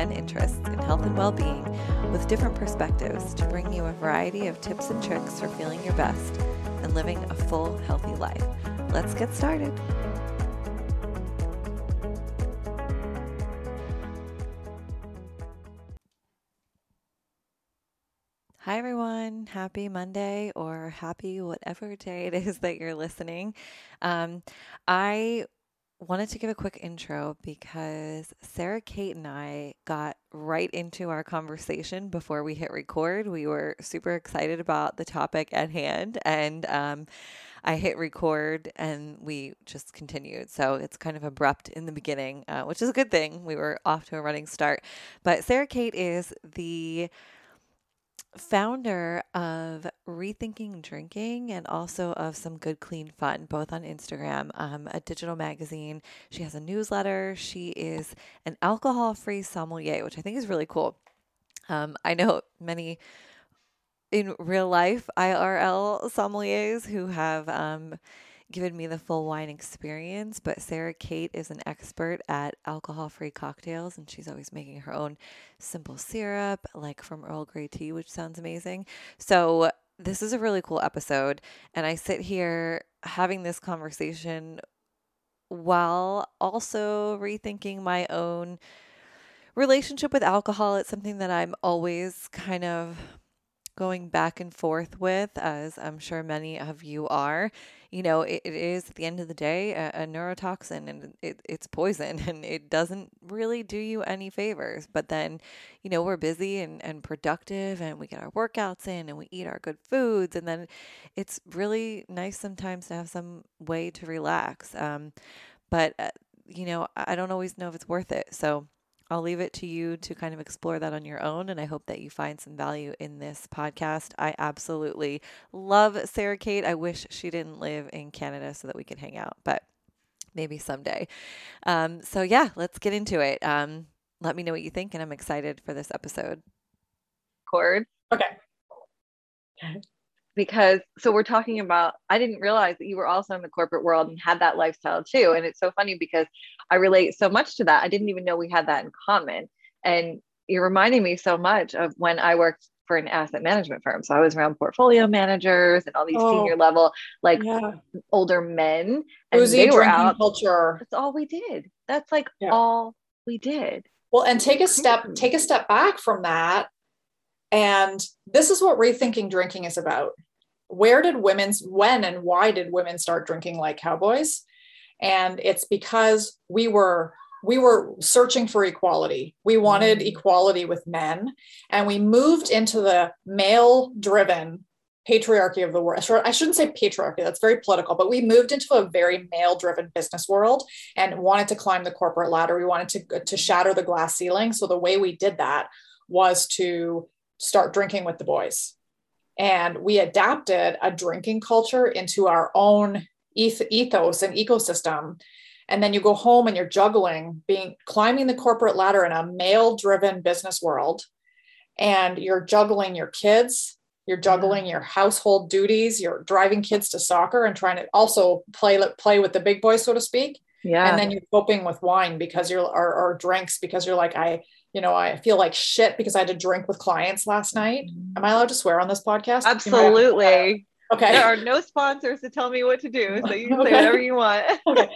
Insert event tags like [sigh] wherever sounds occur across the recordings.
and interests in health and well being with different perspectives to bring you a variety of tips and tricks for feeling your best and living a full, healthy life. Let's get started. Hi, everyone. Happy Monday or happy whatever day it is that you're listening. Um, I wanted to give a quick intro because Sarah Kate and I got right into our conversation before we hit record. We were super excited about the topic at hand, and um, I hit record and we just continued. So it's kind of abrupt in the beginning, uh, which is a good thing. We were off to a running start. But Sarah Kate is the founder of Rethinking Drinking and also of Some Good Clean Fun, both on Instagram, um, a digital magazine. She has a newsletter. She is an alcohol free sommelier, which I think is really cool. Um, I know many in real life IRL sommeliers who have um, given me the full wine experience, but Sarah Kate is an expert at alcohol free cocktails and she's always making her own simple syrup, like from Earl Grey tea, which sounds amazing. So, this is a really cool episode. And I sit here having this conversation while also rethinking my own relationship with alcohol. It's something that I'm always kind of going back and forth with, as I'm sure many of you are you know, it, it is at the end of the day a, a neurotoxin and it, it's poison [laughs] and it doesn't really do you any favors. But then, you know, we're busy and, and productive and we get our workouts in and we eat our good foods. And then it's really nice sometimes to have some way to relax. Um, but, uh, you know, I don't always know if it's worth it. So, I'll leave it to you to kind of explore that on your own. And I hope that you find some value in this podcast. I absolutely love Sarah Kate. I wish she didn't live in Canada so that we could hang out, but maybe someday. Um, so, yeah, let's get into it. Um, let me know what you think. And I'm excited for this episode. Cord. Okay because so we're talking about i didn't realize that you were also in the corporate world and had that lifestyle too. And it's so funny because i relate so much to that. I didn't even know we had that in common. And you're reminding me so much of when i worked for an asset management firm. So i was around portfolio managers and all these oh, senior level like yeah. older men. And they were out. culture. That's all we did. That's like yeah. all we did. Well and take a step take a step back from that and this is what rethinking drinking is about. Where did women's, when and why did women start drinking like cowboys? And it's because we were we were searching for equality. We wanted mm. equality with men, and we moved into the male driven patriarchy of the world. I shouldn't say patriarchy, that's very political, but we moved into a very male driven business world and wanted to climb the corporate ladder. We wanted to, to shatter the glass ceiling. So the way we did that was to start drinking with the boys. And we adapted a drinking culture into our own ethos and ecosystem. And then you go home and you're juggling, being climbing the corporate ladder in a male driven business world. And you're juggling your kids, you're juggling your household duties, you're driving kids to soccer and trying to also play play with the big boys, so to speak. Yeah. And then you're coping with wine because you're or, or drinks because you're like, I you know, I feel like shit because I had to drink with clients last night. Am I mm. allowed to swear on this podcast? Absolutely. Okay. There are no sponsors to tell me what to do, so you can [laughs] okay. say whatever you want. [laughs] okay.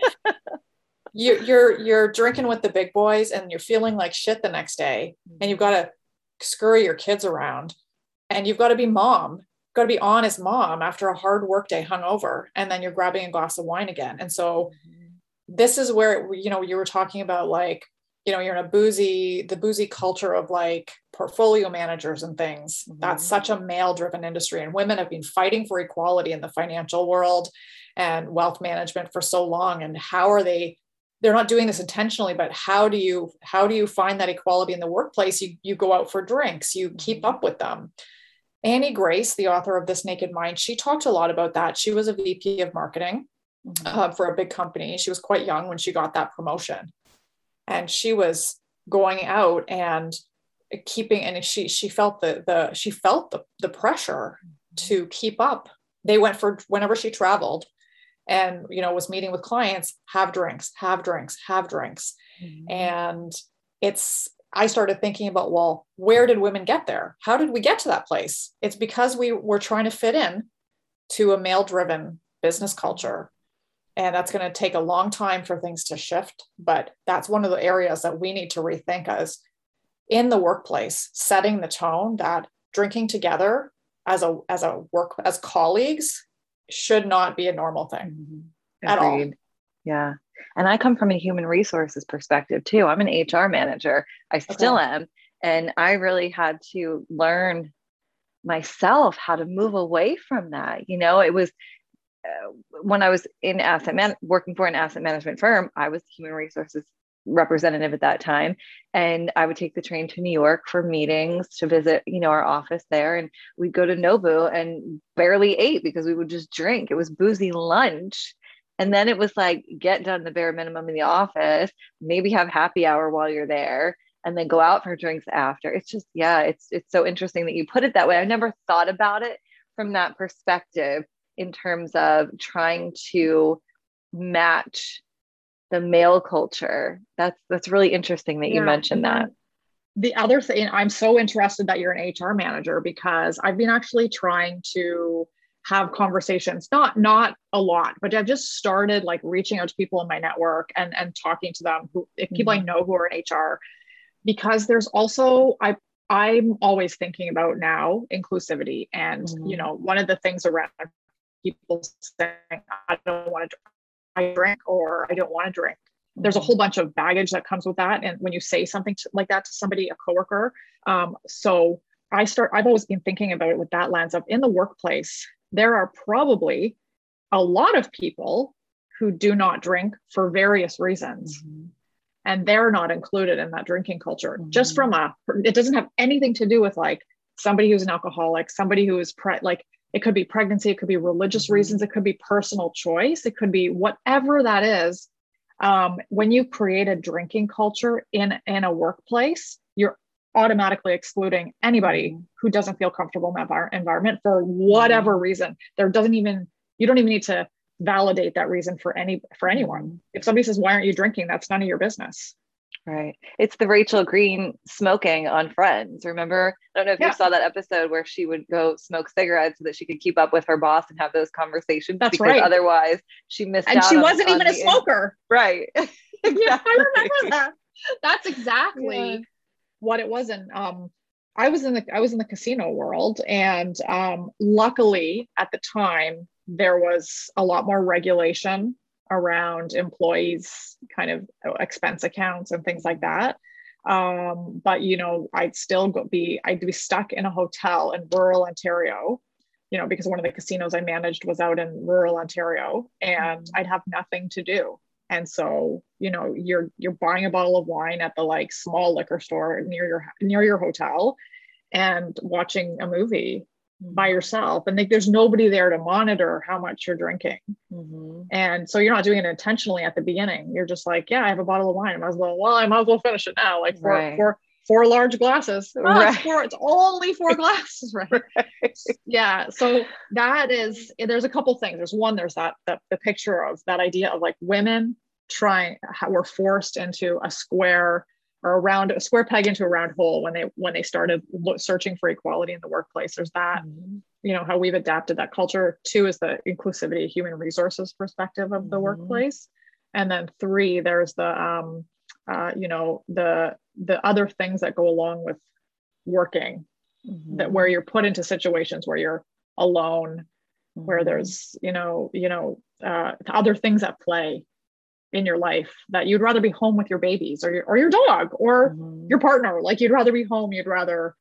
You, you're you're drinking with the big boys, and you're feeling like shit the next day, mm. and you've got to scurry your kids around, and you've got to be mom, got to be on as mom after a hard work day, hungover, and then you're grabbing a glass of wine again, and so. Mm-hmm. This is where you know you were talking about like you know you're in a boozy the boozy culture of like portfolio managers and things mm-hmm. that's such a male driven industry and women have been fighting for equality in the financial world and wealth management for so long and how are they they're not doing this intentionally but how do you how do you find that equality in the workplace you you go out for drinks you keep mm-hmm. up with them annie grace the author of this naked mind she talked a lot about that she was a vp of marketing mm-hmm. uh, for a big company she was quite young when she got that promotion and she was going out and keeping and she she felt the the she felt the, the pressure to keep up they went for whenever she traveled and you know was meeting with clients have drinks have drinks have drinks mm-hmm. and it's I started thinking about, well, where did women get there? How did we get to that place? It's because we were trying to fit in to a male driven business culture. And that's going to take a long time for things to shift. But that's one of the areas that we need to rethink as in the workplace, setting the tone that drinking together as a as a work as colleagues should not be a normal thing mm-hmm. at all. Yeah. And I come from a human resources perspective too. I'm an HR manager. I still okay. am. And I really had to learn myself how to move away from that. You know, it was uh, when I was in asset man working for an asset management firm, I was the human resources representative at that time. And i would take the train to new york for meetings to visit you know our office there. And we'd go to nobu and barely ate because we would just drink. It was boozy lunch. And then it was like get done the bare minimum in the office, maybe have happy hour while you're there, and then go out for drinks after. It's just, yeah, it's it's so interesting that you put it that way. I never thought about it from that perspective in terms of trying to match the male culture. That's that's really interesting that you mentioned that. The other thing, I'm so interested that you're an HR manager because I've been actually trying to have conversations not not a lot but i've just started like reaching out to people in my network and and talking to them who if people mm-hmm. i know who are in hr because there's also i i'm always thinking about now inclusivity and mm-hmm. you know one of the things around people saying i don't want to I drink or i don't want to drink there's a mm-hmm. whole bunch of baggage that comes with that and when you say something to, like that to somebody a coworker um, so i start i've always been thinking about it with that lens of in the workplace there are probably a lot of people who do not drink for various reasons. Mm-hmm. And they're not included in that drinking culture. Mm-hmm. Just from a, it doesn't have anything to do with like somebody who's an alcoholic, somebody who is pre- like, it could be pregnancy, it could be religious mm-hmm. reasons, it could be personal choice, it could be whatever that is. Um, when you create a drinking culture in in a workplace, you're automatically excluding anybody mm-hmm. who doesn't feel comfortable in that environment for whatever mm-hmm. reason. There doesn't even you don't even need to validate that reason for any for anyone. If somebody says why aren't you drinking, that's none of your business. Right. It's the Rachel Green smoking on Friends. Remember? I don't know if yeah. you saw that episode where she would go smoke cigarettes so that she could keep up with her boss and have those conversations. That's because right. Otherwise, she missed and out. And she on, wasn't even a smoker. In- right. exactly. [laughs] Yeah, I remember that. That's exactly yeah what it was and um, i was in the i was in the casino world and um, luckily at the time there was a lot more regulation around employees kind of expense accounts and things like that um, but you know i'd still be i'd be stuck in a hotel in rural ontario you know because one of the casinos i managed was out in rural ontario and mm-hmm. i'd have nothing to do and so you know you're you're buying a bottle of wine at the like small liquor store near your near your hotel and watching a movie by yourself. And like there's nobody there to monitor how much you're drinking. Mm-hmm. and so you're not doing it intentionally at the beginning. You're just like yeah i have a bottle of wine. I might as well well i might as well finish it now. Like four right. four four large glasses. Oh, right. it's, four, it's only four [laughs] glasses right? right. Yeah. So that is there's a couple things. There's one there's that that the picture of that idea of like women trying how we're forced into a square or a round a square peg into a round hole when they when they started searching for equality in the workplace there's that mm-hmm. you know how we've adapted that culture two is the inclusivity human resources perspective of the mm-hmm. workplace and then three there's the um uh, you know the the other things that go along with working mm-hmm. that where you're put into situations where you're alone where mm-hmm. there's you know you know uh, other things at play in your life that you'd rather be home with your babies or your, or your dog or mm-hmm. your partner. Like you'd rather be home, you'd rather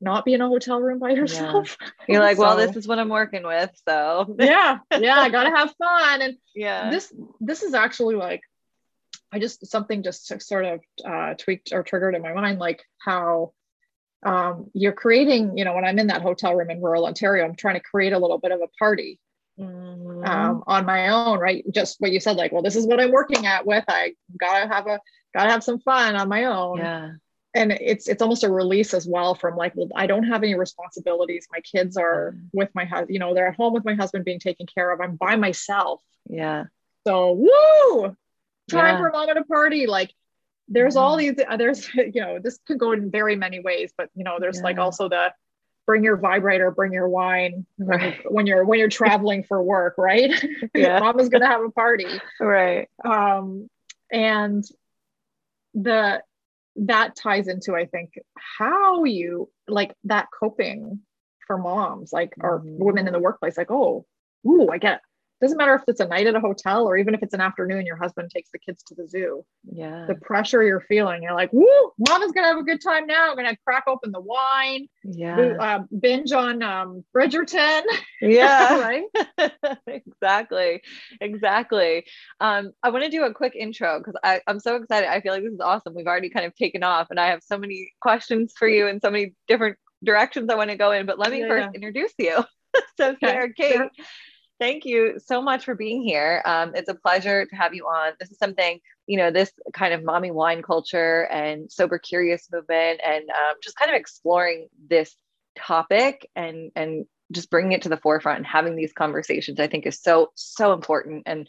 not be in a hotel room by yourself. Yeah. You're like, [laughs] so, well, this is what I'm working with. So yeah, yeah, I gotta have fun. And [laughs] yeah, this this is actually like I just something just sort of uh, tweaked or triggered in my mind, like how um, you're creating, you know, when I'm in that hotel room in rural Ontario, I'm trying to create a little bit of a party mm-hmm. um, on my own, right? Just what you said, like, well, this is what I'm working at with. I gotta have a gotta have some fun on my own. Yeah. And it's it's almost a release as well from like, well, I don't have any responsibilities. My kids are mm. with my husband, you know, they're at home with my husband being taken care of. I'm by myself. Yeah. So woo! Time yeah. for a at a party. Like there's all these uh, there's [laughs] you know this could go in very many ways but you know there's yeah. like also the bring your vibrator bring your wine right. when you're when you're traveling for work right [laughs] yeah mama's gonna have a party right um and the that ties into i think how you like that coping for moms like or mm-hmm. women in the workplace like oh ooh i get doesn't matter if it's a night at a hotel or even if it's an afternoon your husband takes the kids to the zoo. Yeah. The pressure you're feeling you're like woo mama's gonna have a good time now. I'm gonna crack open the wine. Yeah. Uh, binge on um, bridgerton. Yeah. [laughs] Right? [laughs] Exactly. Exactly. Um, i want to do a quick intro because i'm so excited. I feel like this is awesome. We've already kind of taken off and i have so many questions for you and so many different directions i want to go in but let me yeah, first yeah. introduce you. [laughs] So Sarah Kate. Sure thank you so much for being here. Um, it's a pleasure to have you on. This is something, you know, this kind of mommy wine culture and sober curious movement, and um, just kind of exploring this topic and and just bringing it to the forefront and having these conversations. I think is so so important, and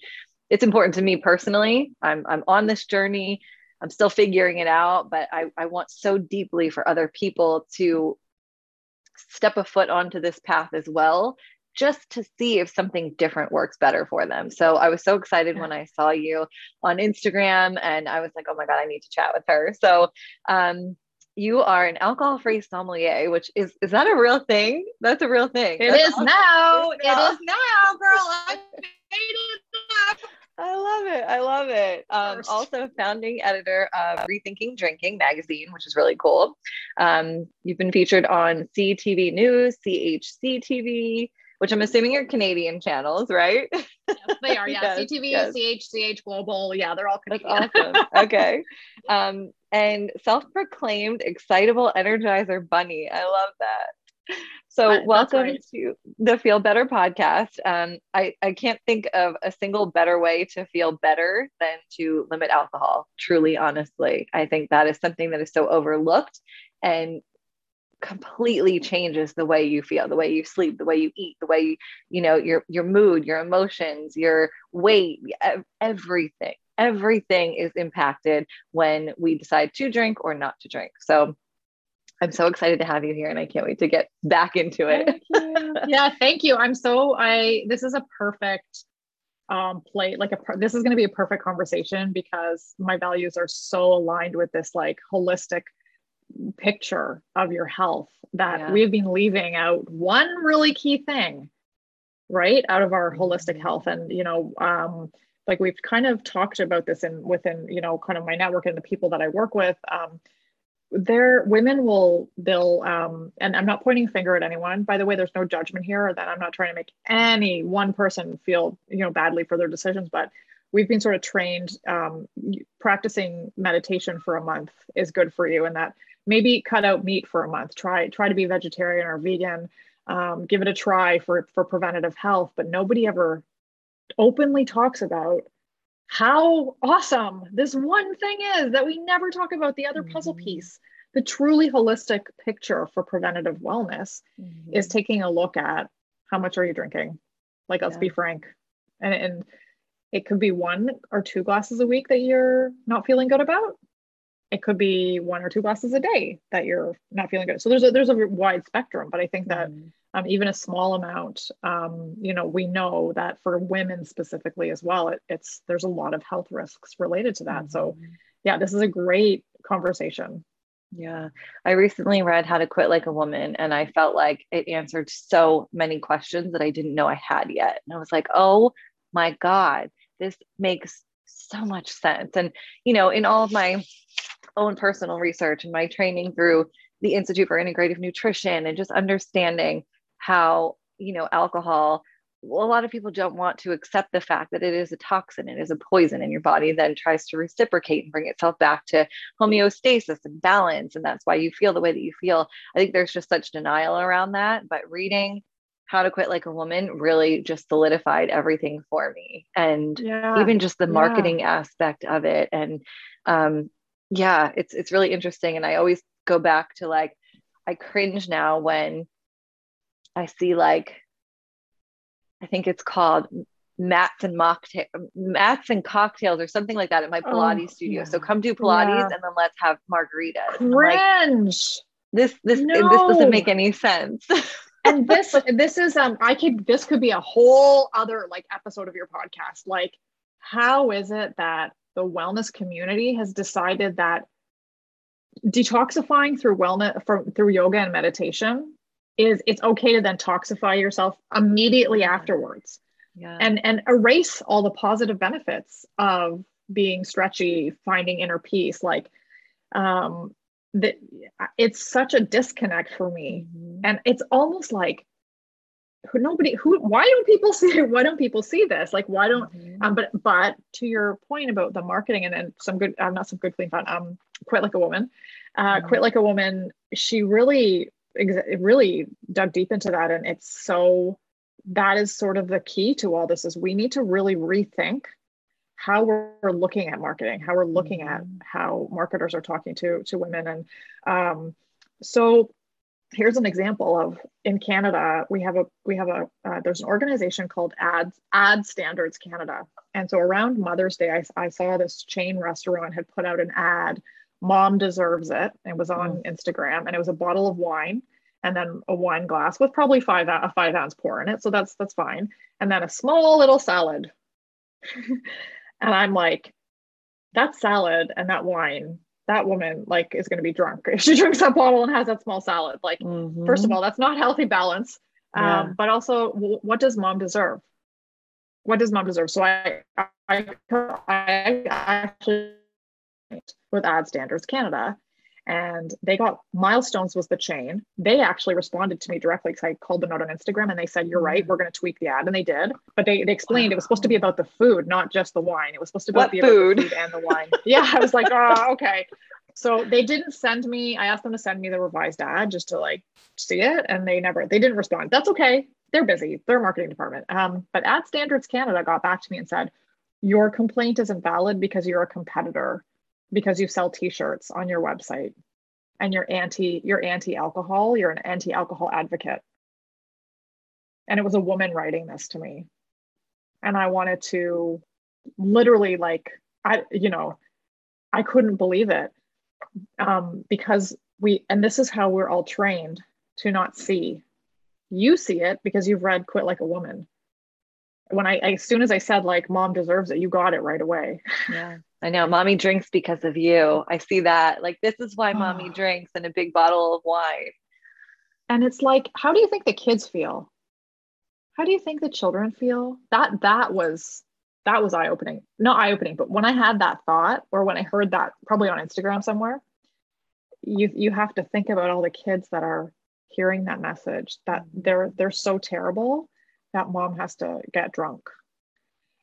it's important to me personally. I'm I'm on this journey. I'm still figuring it out, but I, I want so deeply for other people to step a foot onto this path as well just to see if something different works better for them. So I was so excited when I saw you on Instagram and I was like, oh my God, I need to chat with her. So um, you are an alcohol-free sommelier, which is is that a real thing? That's a real thing. It That's is awesome. now. It is now, girl. [laughs] I made it. I love it. I love it. Um, also, founding editor of Rethinking Drinking magazine, which is really cool. Um, you've been featured on CTV News, CHCH TV, which I'm assuming are Canadian channels, right? Yes, they are. [laughs] Yeah, yes, CTV, yes. CHCH Global. Yeah, they're all Canadian. That's awesome. okay. [laughs] Um, and self-proclaimed excitable energizer bunny. I love that. So welcome right. to the Feel Better podcast. Um, I, I can't think of a single better way to feel better than to limit alcohol. Truly, honestly, I think that is something that is so overlooked and completely changes the way you feel the way you sleep the way you eat the way you, you know your your mood your emotions your weight everything. Everything is impacted when we decide to drink or not to drink. So i'm so excited to have you here and i can't wait to get back into it. [laughs] Yeah thank you. I'm so i this is a perfect um play like a this is going to be a perfect conversation because my values are so aligned with this like holistic picture of your health that yeah. we've been leaving out one really key thing right out of our holistic mm-hmm. health and you know um, like we've kind of talked about this in within you know kind of my network and the people that i work with um, there women will they'll um, and i'm not pointing finger at anyone by the way there's no judgment here that i'm not trying to make any one person feel you know badly for their decisions but we've been sort of trained um, practicing meditation for a month is good for you and that maybe cut out meat for a month. Try try to be vegetarian or vegan. Um, give it a try for for preventative health but nobody ever openly talks about how awesome this one thing is that we never talk about the other mm-hmm. puzzle piece. The truly holistic picture for preventative wellness mm-hmm. is taking a look at how much are you drinking? Like let's be frank. And, and it could be one or two glasses a week that you're not feeling good about it could be one or two glasses a day that you're not feeling good. So there's a there's a wide spectrum, but I think that mm. um, even a small amount, um, you know, we know that for women specifically as well, it, it's there's a lot of health risks related to that. Mm. So mm-hmm. yeah, this is a great conversation. Yeah. I recently read How to Quit Like a Woman, and I felt like it answered so many questions that I didn't know I had yet. And I was like, oh my God, this makes so much sense. And, you know, in all of my own personal research and my training through the Institute for Integrative Nutrition and just understanding how, you know, alcohol, a lot of people don't want to accept the fact that it is a toxin, it is a poison, and your body then tries to reciprocate and bring itself back to homeostasis and balance. And that's why you feel the way that you feel. I think there's just such denial around that. But reading how to quit like a woman really just solidified everything for me and yeah. even just the marketing yeah. aspect of it and um, yeah it's it's really interesting and i always go back to like i cringe now when i see like i think it's called mats and mocktail mats and cocktails or something like that at my Oh, Pilates studio. So come do Pilates Yeah. and then let's have margaritas. I'm like, Cringe. this this this doesn't make any sense. [laughs] and this this is um I could this could be a whole other like episode of your podcast. Like, how is it that the wellness community has decided that detoxifying through wellness from through yoga and meditation is it's okay to then toxify yourself immediately afterwards yeah. and and erase all the positive benefits of being stretchy finding inner peace like um that it's such a disconnect for me Mhm. and it's almost like who nobody who why don't people [laughs] see why don't people see this like why don't Mhm. um but but to your point about the marketing and then some good i'm not some good clean fun um quit like a woman uh Mhm. quit like a woman she really ex- really dug deep into that and it's so that is sort of the key to all this is we need to really rethink how we're looking at marketing how we're looking at Mhm. how marketers are talking to to women and um so here's an example of in canada we have a we have a uh, there's an organization called Ads ad standards canada. And so around mother's day I, I saw this chain restaurant had put out an ad mom deserves it. It was on instagram and it was a bottle of wine and then a wine glass with probably five a five ounce pour in it. So that's that's fine. And then a small little salad. [laughs] And i'm like that salad and that wine that woman like is going to be drunk. If [laughs] she drinks that bottle and has that small salad. Like first of all that's not healthy balance. Um, Yeah. but also w- what does mom deserve? What does mom deserve? So i i, I actually with ad standards canada and they got milestones was the chain. They actually responded to me directly because i called them out on instagram and they said you're right we're going to tweak the ad and they did. But they, they explained it was supposed to be about the food not just the wine. It was supposed to be about food? the food? and the wine. [laughs] Yeah i was like oh okay. So they didn't send me i asked them to send me the revised ad just to like see it and they never they didn't respond. That's okay. They're busy. They're marketing department. Um, but ad standards canada got back to me and said your complaint isn't valid because you're a competitor because you sell t-shirts on your website and you're anti you're anti-alcohol you're an anti-alcohol advocate and it was a woman writing this to me and i wanted to literally like i you know i couldn't believe it um, because we and this is how we're all trained to not see you see it because you've read quit like a woman when I as soon as I said like mom deserves it, you got it right away. Yeah. I know. Mommy drinks because of you. I see that. Like, this is why mommy Oh. drinks in a big bottle of wine. And it's like, how do you think the kids feel? How do you think the children feel? That that was that was eye opening. Not eye opening, but when I had that thought, or when I heard that, probably on Instagram somewhere, you you have to think about all the kids that are hearing that message that mm-hmm. they're they're so terrible that mom has to get drunk.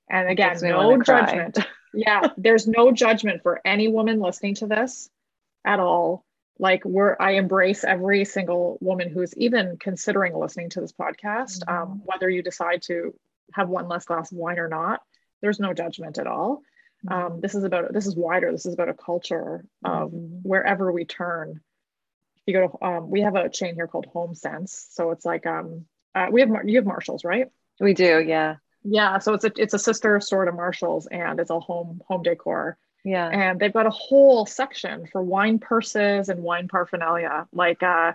And again, no judgment. [laughs] yeah, there's no judgment for any woman listening to this at all. Like we're I embrace every single woman who's even considering listening to this podcast, um, whether you decide to have one less glass of wine or not. There's no judgment at all. Um, this is about this is wider. This is about a culture of Mhm. wherever we turn. You go to um, we have a chain here called HomeSense, so it's like um, uh, we have you have Marshalls, right? We do. Yeah. Yeah, so it's a it's a sister store to Marshalls, and it's all home home decor, Yeah. and they've got a whole section for wine purses and wine paraphernalia, like uh,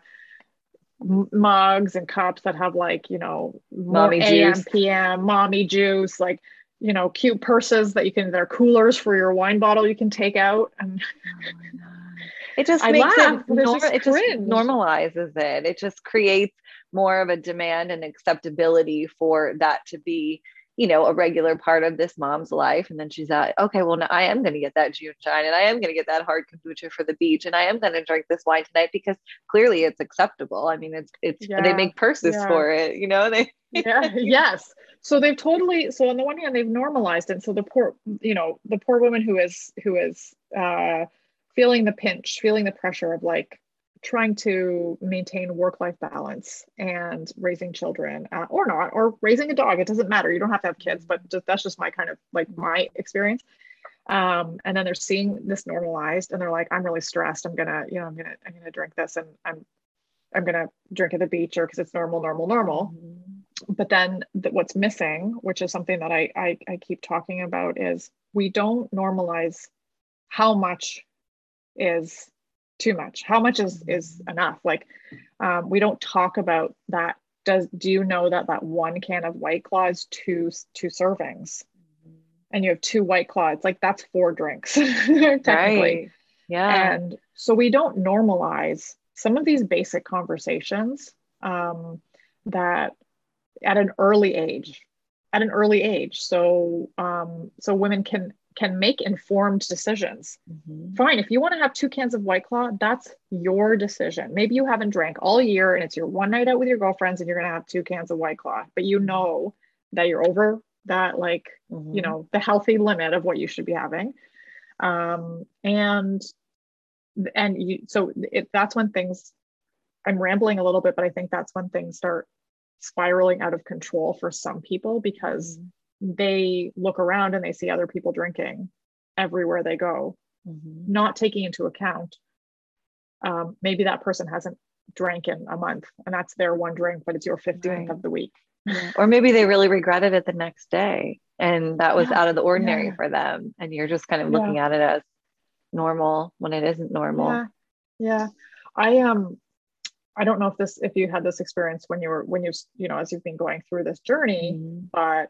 mugs and cups that have like you know Mommy AM, juice. PM, mommy juice, like you know cute purses that you can. They're coolers for your wine bottle you can take out, [laughs] and Oh. It just I makes laugh, it, just it just normalizes it. It just creates more of a demand and acceptability for that to be, you know, a regular part of this mom's life. And then she's like, okay, well, now I am going to get that JuneShine and I am going to get that hard kombucha for the beach and I am going to drink this wine tonight because clearly it's acceptable. I mean, it's, it's, they make purses yeah. for it, you know, they, [laughs] yeah yes so they've totally so on the one hand they've normalized it so the poor you know the poor woman who is who is uh feeling the pinch feeling the pressure of like trying to maintain work life balance and raising children uh, or not or raising a dog it doesn't matter. You don't have to have kids but just, that's just my kind of like my experience. Um and then they're seeing this normalized and they're like i'm really stressed. I'm gonna you know i'm gonna i'm gonna drink this and i'm i'm gonna drink at the beach or because it's normal normal normal. But then th- what's missing, which is something that I, I I keep talking about, is we don't normalize how much is too much. How much is is enough? Like um, we don't talk about that. Does do you know that that one can of white claw is two two servings? And you have two white claws. Like that's four drinks [laughs] technically. Right. yeah. And so we don't normalize some of these basic conversations um, that at an early age at an early age. So um, so women can can make informed decisions. Mm-hmm. Fine, if you want to have two cans of White Claw, that's your decision. Maybe you haven't drank all year and it's your one night out with your girlfriends and you're going to have two cans of White Claw, but you know that you're over that, like, mm-hmm. you know, the healthy limit of what you should be having. Um, and, and you, so it, that's when things, I'm rambling a little bit, but I think that's when things start spiraling out of control for some people because. Mm-hmm they look around and they see other people drinking everywhere they go, mm-hmm. not taking into account um, maybe that person hasn't drank in a month and that's their one drink, but it's your 15th right. of the week. Yeah. Or maybe they really regretted it the next day and that was yeah. out of the ordinary yeah. for them. And you're just kind of looking at it as normal when it isn't normal. Yeah. Yeah. I um I don't know if this if you had this experience when you were when you you know as you've been going through this journey, mm-hmm. but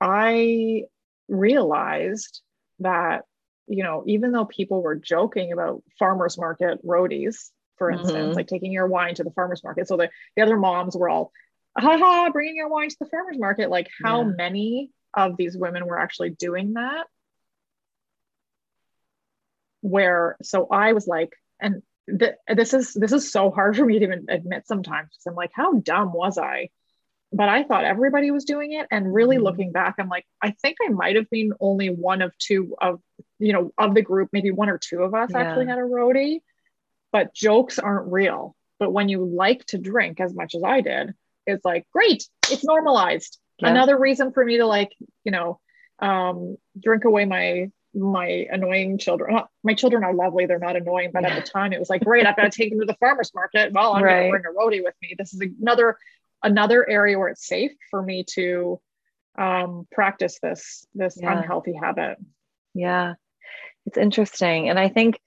I realized that, you know, even though people were joking about farmers market roadies, for instance, mm-hmm. like taking your wine to the farmers market. So the, the other moms were all, haha, bringing your wine to the farmers market. Like how yeah. many of these women were actually doing that? Where, so I was like, and th- this is, this is so hard for me to even admit sometimes. Because I'm like, how dumb was I? But I thought everybody was doing it. And really mm-hmm. looking back, I'm like, I think I might have been only one of two of, you know, of the group, maybe one or two of us yeah. actually had a roadie, but jokes aren't real. But when you like to drink as much as I did, it's like, great, it's normalized. Yeah. Another reason for me to like, you know, um, drink away my my annoying children. My children are lovely; they're not annoying. But yeah. at the time, it was like, great, I've got to take them to the farmers market. Well, I'm right. going to bring a roadie with me. This is another another area where it's safe for me to um, practice this this yeah. unhealthy habit. Yeah, it's interesting, and I think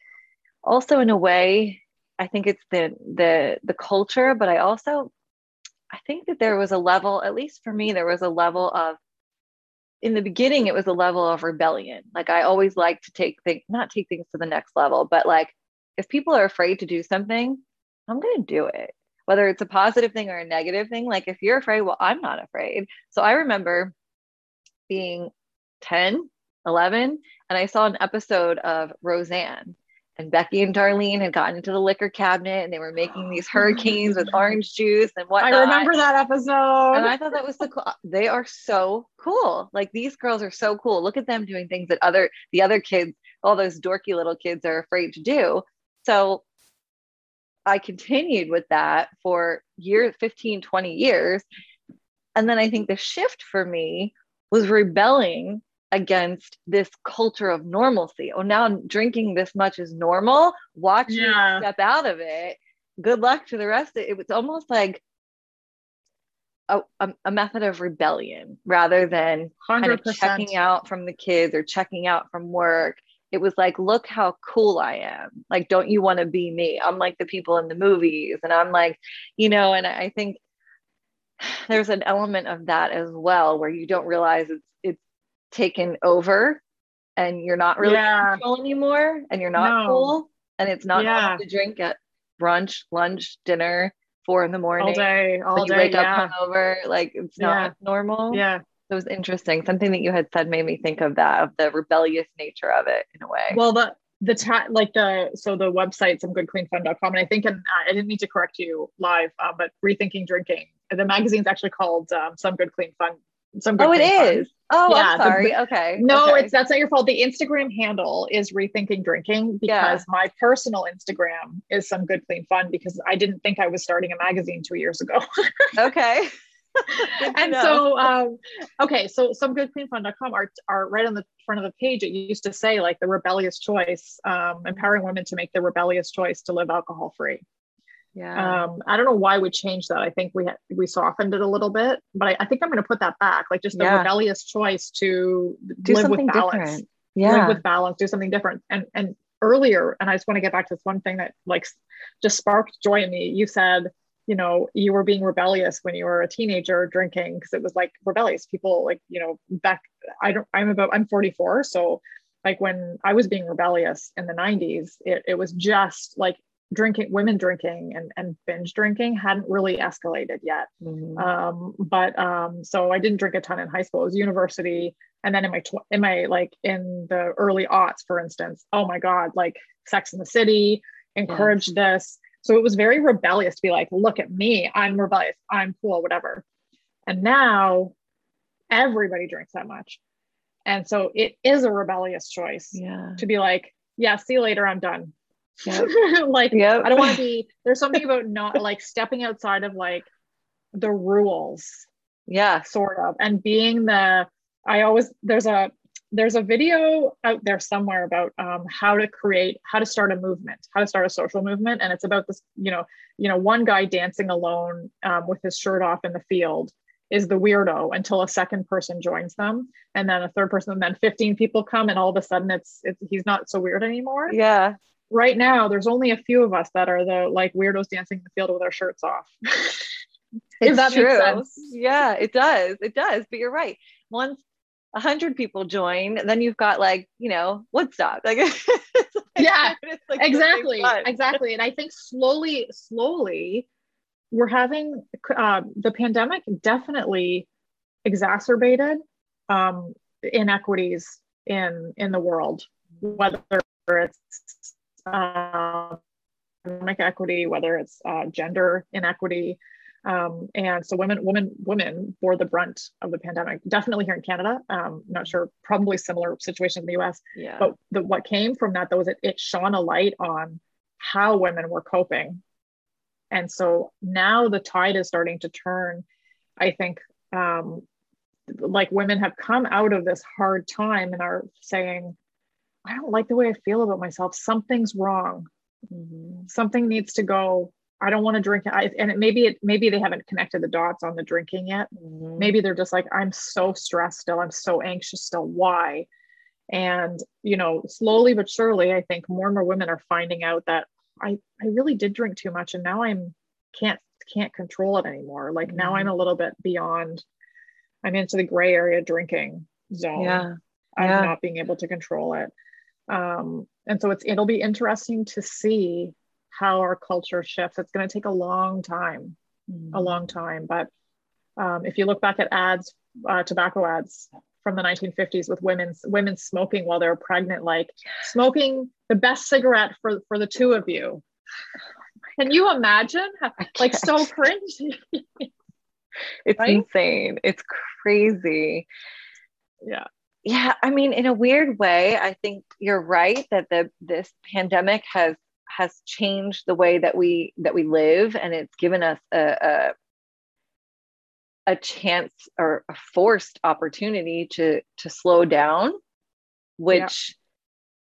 also in a way, I think it's the the the culture, but I also I think that there was a level, at least for me, there was a level of in the beginning it was a level of rebellion like i always like to take things not take things to the next level but like if people are afraid to do something i'm going to do it whether it's a positive thing or a negative thing. Like if you're afraid, well, I'm not afraid. So I remember being 10, 11, and I saw an episode of Roseanne. And Becky and Darlene had gotten into the liquor cabinet and they were making [gasps] these hurricanes with orange juice and whatnot. I remember that episode. And I thought that was the cool. They are so cool. Like these girls are so cool. Look at them doing things that other the other kids, all those dorky little kids are afraid to do. So I continued with that for years, 15, 20 years. And then I think the shift for me was rebelling against this culture of normalcy. Oh, now I'm drinking this much is normal. Watch yeah. me step out of it. Good luck to the rest of it. It was almost like a, a, a method of rebellion rather than 100%. kind of checking out from the kids or checking out from work it was like, look how cool I am. Like, don't you want to be me? I'm like the people in the movies. And I'm like, you know, and I think [sighs] there's an element of that as well where you don't realize it's it's taken over and you're not really yeah. cool anymore and you're not no. cool. And it's not yeah. to drink at brunch, lunch, dinner, four in the morning. All day, all you day. wake yeah. up hungover. Like it's not yeah. normal. Yeah it was interesting. Something that you had said made me think of that, of the rebellious nature of it in a way. Well, the the ta- like the so the website somegoodcleanfun.com and i think and i didn't mean to correct you live uh, but rethinking drinking the magazine's actually called um, some good clean fun some good oh it is fun. oh yeah, i'm sorry the, okay no okay. it's that's not your fault the instagram handle is rethinking drinking because yeah. my personal instagram is some good clean fun because i didn't think i was starting a magazine two years ago [laughs] okay and so um, okay so some good clean fun.com are, are right on the front of the page it used to say like the rebellious choice um, empowering women to make the rebellious choice to live alcohol free Yeah. Um, I don't know why we changed that. I think we had, we softened it a little bit, but I, I think I'm going to put that back, like just the Yeah. rebellious choice to Do live something with balance, different. live with balance, do something different. And and earlier, and I just want to get back to this one thing that like just sparked joy in me. You said, you know, you were being rebellious when you were a teenager drinking because it was like rebellious. People like, you know, back I don't I'm about I'm 44, so like when I was being rebellious in the 90s, it, it was just like drinking women drinking and, and binge drinking hadn't really escalated yet Mhm. um but um so i didn't drink a ton in high school it was university and then in my tw- in my like in the early aughts for instance oh my god like sex in the city encouraged this so it was very rebellious to be like look at me i'm rebellious i'm cool whatever and now everybody drinks that much and so it is a rebellious choice yeah. to be like yeah see you later i'm done Yep. [laughs] like Yep. I don't want to be there's something about not like stepping outside of like the rules Yeah. sort of and being the I always there's a there's a video out there somewhere about um, how to create how to start a movement how to start a social movement and it's about this you know you know one guy dancing alone um, with his shirt off in the field is the weirdo until a second person joins them and then a third person and then 15 people come and all of a sudden it's, it's he's not so weird anymore Yeah. right now there's only a few of us that are the like weirdos dancing in the field with our shirts off [laughs] It's if that true. Yeah, it does. It does. But you're right. Once a hundred people join, then you've got like, you know, Woodstock. [laughs] Like, it's like- Yeah, [laughs] it's like exactly [laughs] exactly and i think slowly slowly we're having uh, the pandemic definitely exacerbated um, inequities in in the world whether it's uh, economic equity whether it's uh, gender inequity um, and so women women women bore the brunt of the pandemic definitely here in canada um, not sure probably similar situation in the us Yeah. but the, what came from that though was it, it shone a light on how women were coping and so now the tide is starting to turn i think um, like women have come out of this hard time and are saying i don't like the way i feel about myself something's wrong Mhm. something needs to go i don't want to drink I, and it, maybe it maybe they haven't connected the dots on the drinking yet Mhm. maybe they're just like i'm so stressed still i'm so anxious still why and you know slowly but surely i think more and more women are finding out that i i really did drink too much and now i'm can't can't control it anymore like now i'm a little bit beyond i'm into the gray area drinking zone Yeah. i'm yeah. not being able to control it um and so it's it'll be interesting to see how our culture shifts it's going to take a long time a long time. But um, if you look back at ads, uh, tobacco ads from the 1950s with women women smoking while they're pregnant, like smoking the best cigarette for for the two of you. Can you imagine? Like so cringy. [laughs] It's right? insane. It's crazy. yeah. Yeah, I mean, in a weird way, I think you're right that the this pandemic has has changed the way that we that we live, and it's given us a a, a chance or a forced opportunity to to slow down, which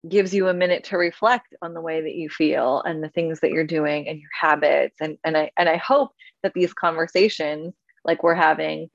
gives you a minute to reflect on the way that you feel and the things that you're doing and your habits. And and I and I hope that these conversations, like we're having,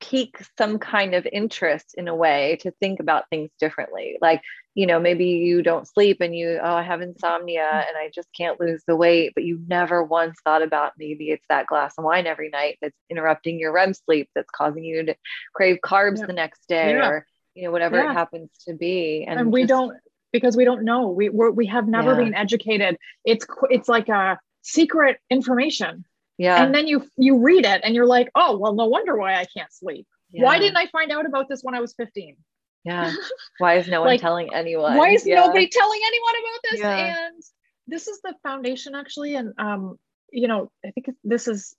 pique some kind of interest in a way to think about things differently like you know maybe you don't sleep and you oh i have insomnia and i just can't lose the weight but you never once thought about maybe it's that glass of wine every night that's interrupting your rem sleep that's causing you to crave carbs Yeah. the next day Yeah. or you know whatever Yeah. it happens to be And, we just- don't because we don't know. We we're, we have never been educated. It's it's like a secret information. Yeah. And then you you read it and you're like, oh well, no wonder why I can't sleep. Why didn't I find out about this when I was 15? yeah. [laughs] Why is no one Like, telling anyone? why is Yeah. nobody telling anyone about this? Yeah. and this is the foundation actually. And um you know i think this is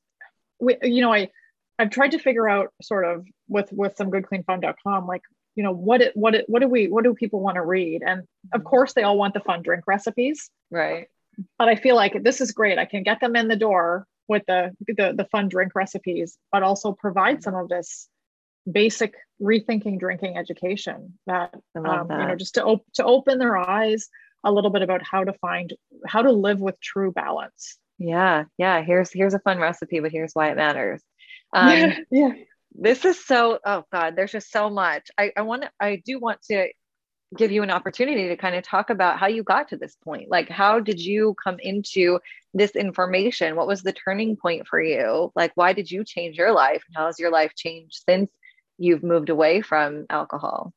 we, you know i i've tried to figure out sort of with with somegoodcleanfun.com like you know what it what it what do we what do people want to read? And of Mhm. course they all want the fun drink recipes. Right. But i feel like this is great. I can get them in the door with the the, the fun drink recipes but also provide some of this basic rethinking drinking education that um, that you know just to, op- to open their eyes a little bit about how to find how to live with true balance. Yeah, yeah. Here's here's a fun recipe, but here's why it matters. Um, [laughs] yeah, yeah. This is so. Oh God, there's just so much. I I want to. I do want to give you an opportunity to kind of talk about how you got to this point. Like, how did you come into this information? What was the turning point for you? Like, why did you change your life? How has your life changed since you've moved away from alcohol?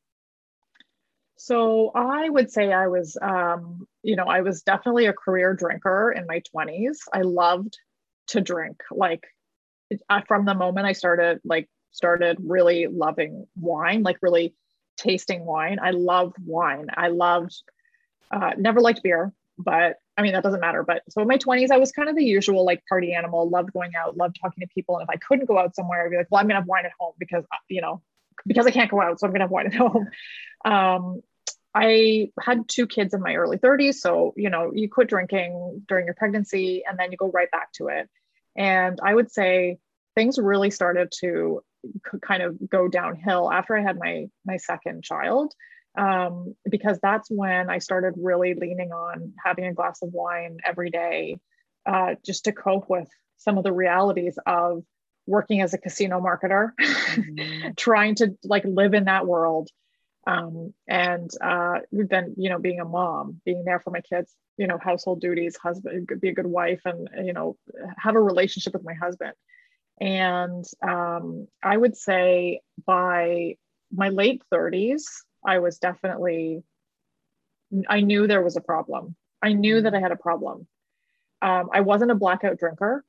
So I would say I was, um, you know, I was definitely a career drinker in my 20s. I loved to drink. Like from the moment I started, like started really loving wine, like really tasting wine. I loved wine. I loved, uh, never liked beer, but I mean, that doesn't matter. But so in my 20s, I was kind of the usual like party animal, loved going out, loved talking to people. And if I couldn't go out somewhere, I'd be like, well, I'm going to have wine at home because, uh, you know, because I can't go out. So I'm going to have wine at [laughs] home. Um, I had two kids in my early 30s. So, you know, you quit drinking during your pregnancy and then you go right back to it. And I would say things really started to kind of go downhill after I had my my second child, um, because that's when I started really leaning on having a glass of wine every day, uh, just to cope with some of the realities of working as a casino marketer, mm-hmm. [laughs] trying to like live in that world. Um, and uh, then, you know, being a mom, being there for my kids, you know, household duties, husband, be a good wife, and you know, have a relationship with my husband. And um, I would say by my late 30s, I was definitely, I knew there was a problem. I knew that I had a problem. Um, I wasn't a blackout drinker.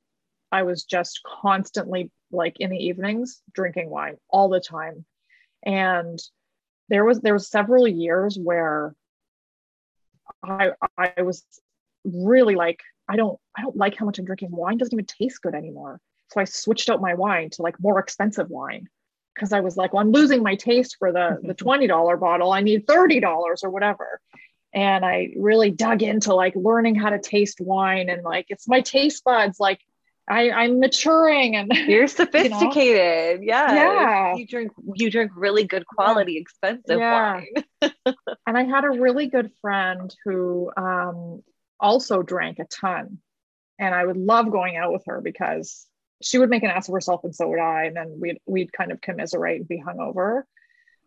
I was just constantly, like in the evenings, drinking wine all the time. And there was there was several years where I I was really like I don't I don't like how much I'm drinking. Wine doesn't even taste good anymore. So I switched out my wine to like more expensive wine because I was like, well, I'm losing my taste for the the twenty dollar bottle. I need thirty dollars or whatever. And I really dug into like learning how to taste wine and like it's my taste buds like I, I'm maturing and [laughs] you're sophisticated. You know? Yeah. Yeah. You drink you drink really good quality, yeah. expensive yeah. wine. [laughs] and I had a really good friend who um, also drank a ton. And I would love going out with her because she would make an ass of herself and so would I. And then we'd we'd kind of commiserate and be hungover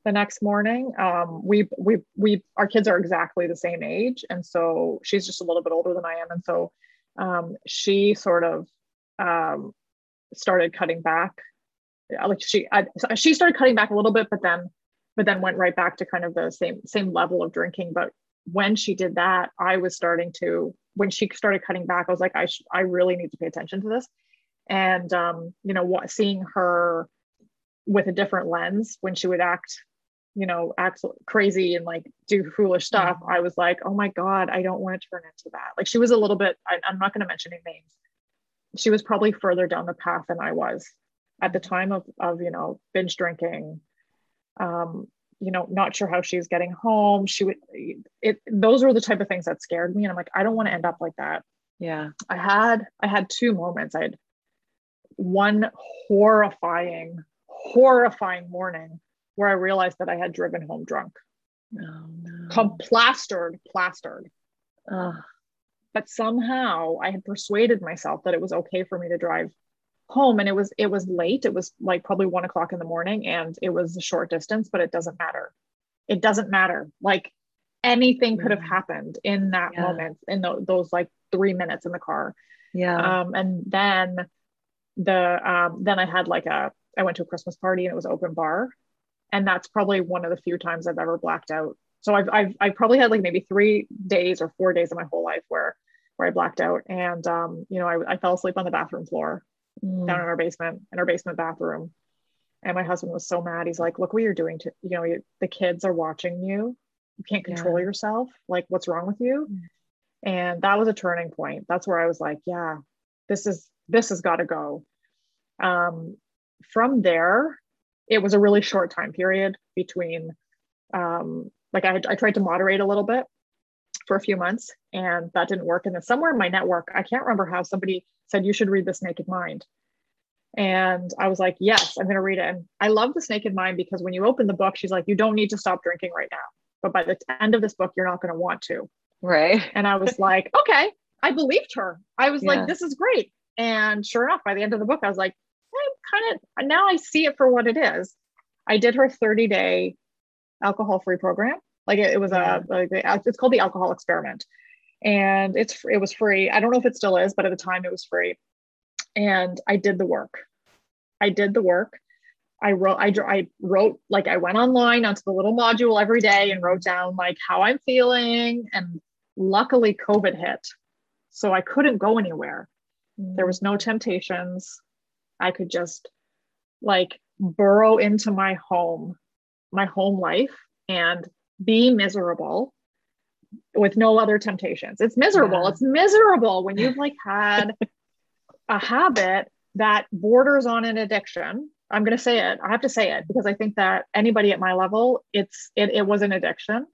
the next morning. Um, we we we our kids are exactly the same age, and so she's just a little bit older than I am, and so um, she sort of um, started cutting back. Like she I, she started cutting back a little bit, but then but then went right back to kind of the same same level of drinking. But when she did that, I was starting to when she started cutting back, I was like, I sh- I really need to pay attention to this and um, you know what seeing her with a different lens when she would act you know act crazy and like do foolish stuff mm-hmm. i was like oh my god i don't want to turn into that. Like she was a little bit I, i'm not going to mention any names. She was probably further down the path than i was at the time of, of you know binge drinking. Um, you know not sure how she's getting home. She would it those were the type of things that scared me and i'm like i don't want to end up like that. Yeah. I had i had two moments. I had one horrifying, horrifying morning where I realized that I had driven home drunk. Oh, no. Plastered, plastered. Ugh. But somehow I had persuaded myself that it was okay for me to drive home and it was it was late it was like probably one o'clock in the morning and it was a short distance but it doesn't matter it doesn't matter like anything could have happened in that yeah. moment in the, those like three minutes in the car yeah um, and then the um, then I had like a I went to a Christmas party and it was open bar, and that's probably one of the few times I've ever blacked out. So I've I've, I've probably had like maybe three days or four days of my whole life where where I blacked out, and um, you know I, I fell asleep on the bathroom floor mm. down in our basement in our basement bathroom, and my husband was so mad. He's like, "Look what you're doing to you know you, the kids are watching you. You can't control yeah. yourself. Like what's wrong with you?" Mm. And that was a turning point. That's where I was like, "Yeah, this is this has got to go. Um, from there, it was a really short time period between, um, like I, I tried to moderate a little bit for a few months and that didn't work. And then somewhere in my network, I can't remember how somebody said, you should read This Naked Mind. And I was like, yes, I'm going to read it. And I love This Naked Mind because when you open the book, she's like, you don't need to stop drinking right now. But by the end of this book, you're not going to want to. Right. And I was [laughs] like, okay, I believed her. I was Yeah. like, this is great. And sure enough, by the end of the book, I was like, I'm kind of now I see it for what it is. I did her 30 day alcohol free program. Like it, it was a, like it's called the alcohol experiment. And it's, it was free. I don't know if it still is, but at the time it was free. And I did the work. I did the work. I wrote, I, I wrote, like I went online onto the little module every day and wrote down like how I'm feeling. And luckily COVID hit. So I couldn't go anywhere. There was no temptations. I could just like burrow into my home, my home life and be miserable with no other temptations. It's miserable. Yeah. It's miserable when you've like had a habit that borders on an addiction. I'm going to say it. I have to say it because I think that anybody at my level, it's it, it was an addiction.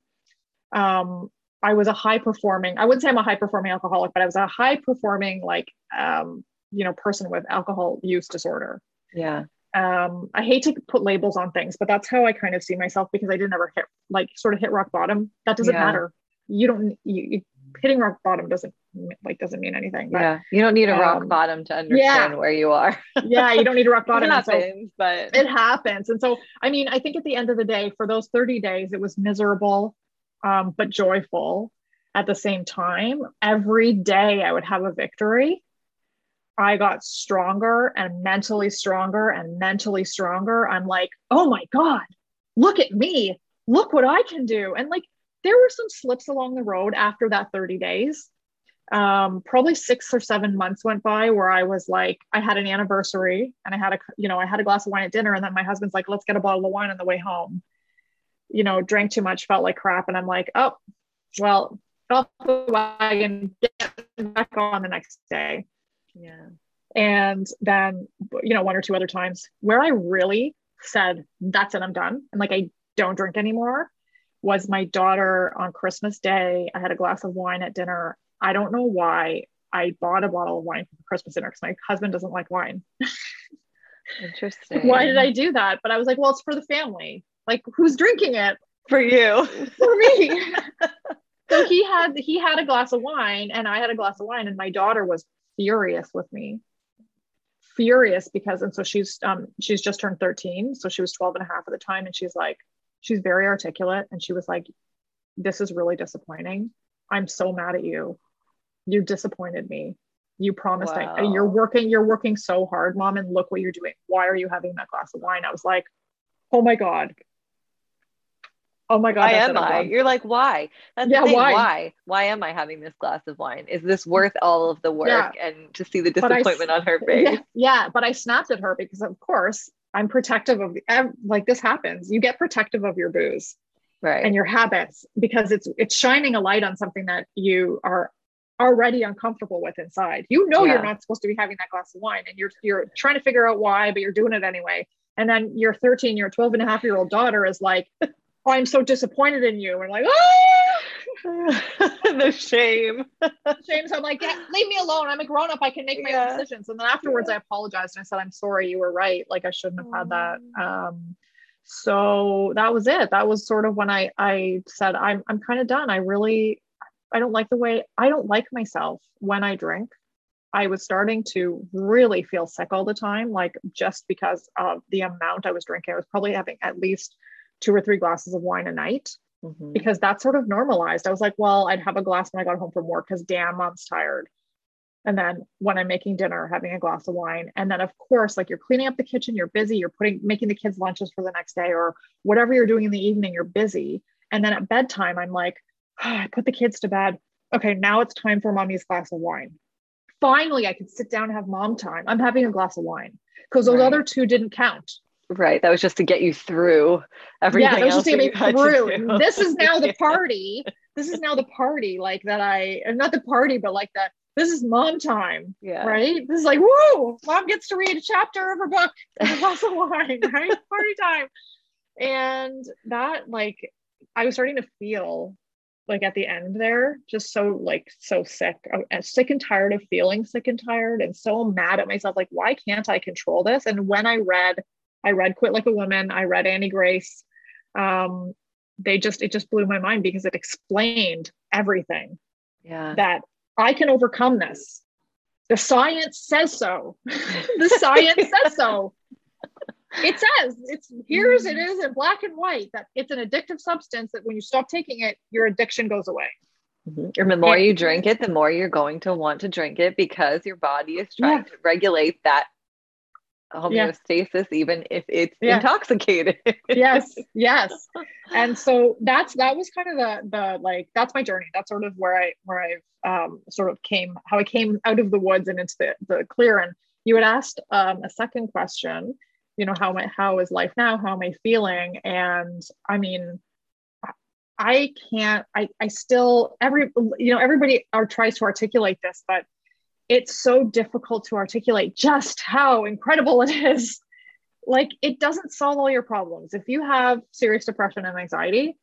Um, I was a high performing. I wouldn't say I'm a high performing alcoholic, but I was a high performing like um, you know person with alcohol use disorder. Yeah. Um, I hate to put labels on things, but that's how I kind of see myself because I didn't ever hit like sort of hit rock bottom. That doesn't Yeah. matter. You don't you, you, hitting rock bottom doesn't like doesn't mean anything. But Yeah. You don't need a rock um, bottom to understand where you are. [laughs] yeah, you don't need to rock it bottom. And so- but it happens. And so, I mean, I think at the end of the day, for those 30 days, it was miserable, um, but joyful at the same time. Every day I would have a victory. I got stronger and mentally stronger and mentally stronger. I'm like, oh my God, look at me. Look what I can do. And like, there were some slips along the road after that 30 days. Um, probably six or seven months went by where I was like, I had an anniversary and I had a, you know, I had a glass of wine at dinner. And then my husband's like, let's get a bottle of wine on the way home. You know, drank too much, felt like crap. And I'm like, oh, well, off the wagon, get back on the next day. Yeah. and then you know one or two other times where i really said that's it i'm done. And like i don't drink anymore was my daughter on christmas day. I had a glass of wine at dinner. I don't know why i bought a bottle of wine for christmas dinner because my husband doesn't like wine. [laughs] Interesting. why did i do that? But i was like well it's for the family like who's drinking it? For you? for me. [laughs] So he had he had a glass of wine and i had a glass of wine and my daughter was furious with me. Furious because and so she's um she's just turned 13 so she was 12 and a half at the time and she's like she's very articulate and she was like this is really disappointing. I'm so mad at you. You disappointed me. You promised I, you're working you're working so hard mom and look what you're doing. Why are you having that glass of wine? I was like oh my god oh my god Why am I? done. You're like, why? That's Yeah, why? Why? Why am I having this glass of wine? Is this worth all of the work Yeah. and to see the But I disappointment on her [laughs] face? yeah, yeah but i snapped at her because of course i'm protective of like this happens you get protective of your booze Right. and your habits because it's it's shining a light on something that you are already uncomfortable with inside you know Yeah. you're not supposed to be having that glass of wine and you're you're trying to figure out why but you're doing it anyway and then your 13 your 12 and a half year old daughter is like [laughs] oh, i'm so disappointed in you and like oh [laughs] the shame. shame. So I'm like, yeah, leave me alone. I'm a grown up. I can make my Yeah. own decisions. And then afterwards, I apologized and I said, I'm sorry, you were right. Like I shouldn't have had that. Um, so that was it. That was sort of when I I said, I'm I'm kind of done. I really I don't like the way I don't like myself when I drink. I was starting to really feel sick all the time, like just because of the amount I was drinking. I was probably having at least two or three glasses of wine a night Mhm. because that sort of normalized. I was like, well, I'd have a glass when I got home from work because damn, mom's tired. And then when I'm making dinner, having a glass of wine. And then of course, like you're cleaning up the kitchen, you're busy, you're putting making the kids lunches for the next day, or whatever you're doing in the evening, you're busy. And then at bedtime, I'm like, [sighs] I put the kids to bed. Okay, now it's time for mommy's glass of wine. Finally, I could sit down and have mom time. I'm having a glass of wine because those Right. other two didn't count. Right. That was just to get you through everything yeah, that was just to get me through. This is now the [laughs] party. This is now the party, like that I uh, not the party, but like that. This is mom time, Yeah. right? This is like woo! Mom gets to read a chapter of her book [laughs] and a glass of wine, right? [laughs] Party time. And that, like, I was starting to feel like at the end there, just so like so sick, uh, sick and tired of feeling sick and tired, and so mad at myself. Like, why can't I control this? And when I read I read Quit Like a Woman. I read Annie Grace. Um, they just it just blew my mind because it explained everything. Yeah. That I can overcome this. The science says so. [laughs] the science [laughs] says so. It says it's here's it is in black and white that it's an addictive substance that when you stop taking it, your addiction goes away. Mhm. And the more you drink it, the more you're going to want to drink it because your body is trying Yeah. to regulate that homeostasis, even if it's Yeah. intoxicated. [laughs] yes yes. And so that's that was kind of the the like that's my journey. That's sort of where i where i um sort of came how i came out of the woods and into the, the clear. And you had asked um a second question you know how my how is life now? How am i feeling? And i mean i can't i i still every you know everybody are tries to articulate this but it's so difficult to articulate just how incredible it is like it doesn't solve all your problems. If you have serious depression and anxiety,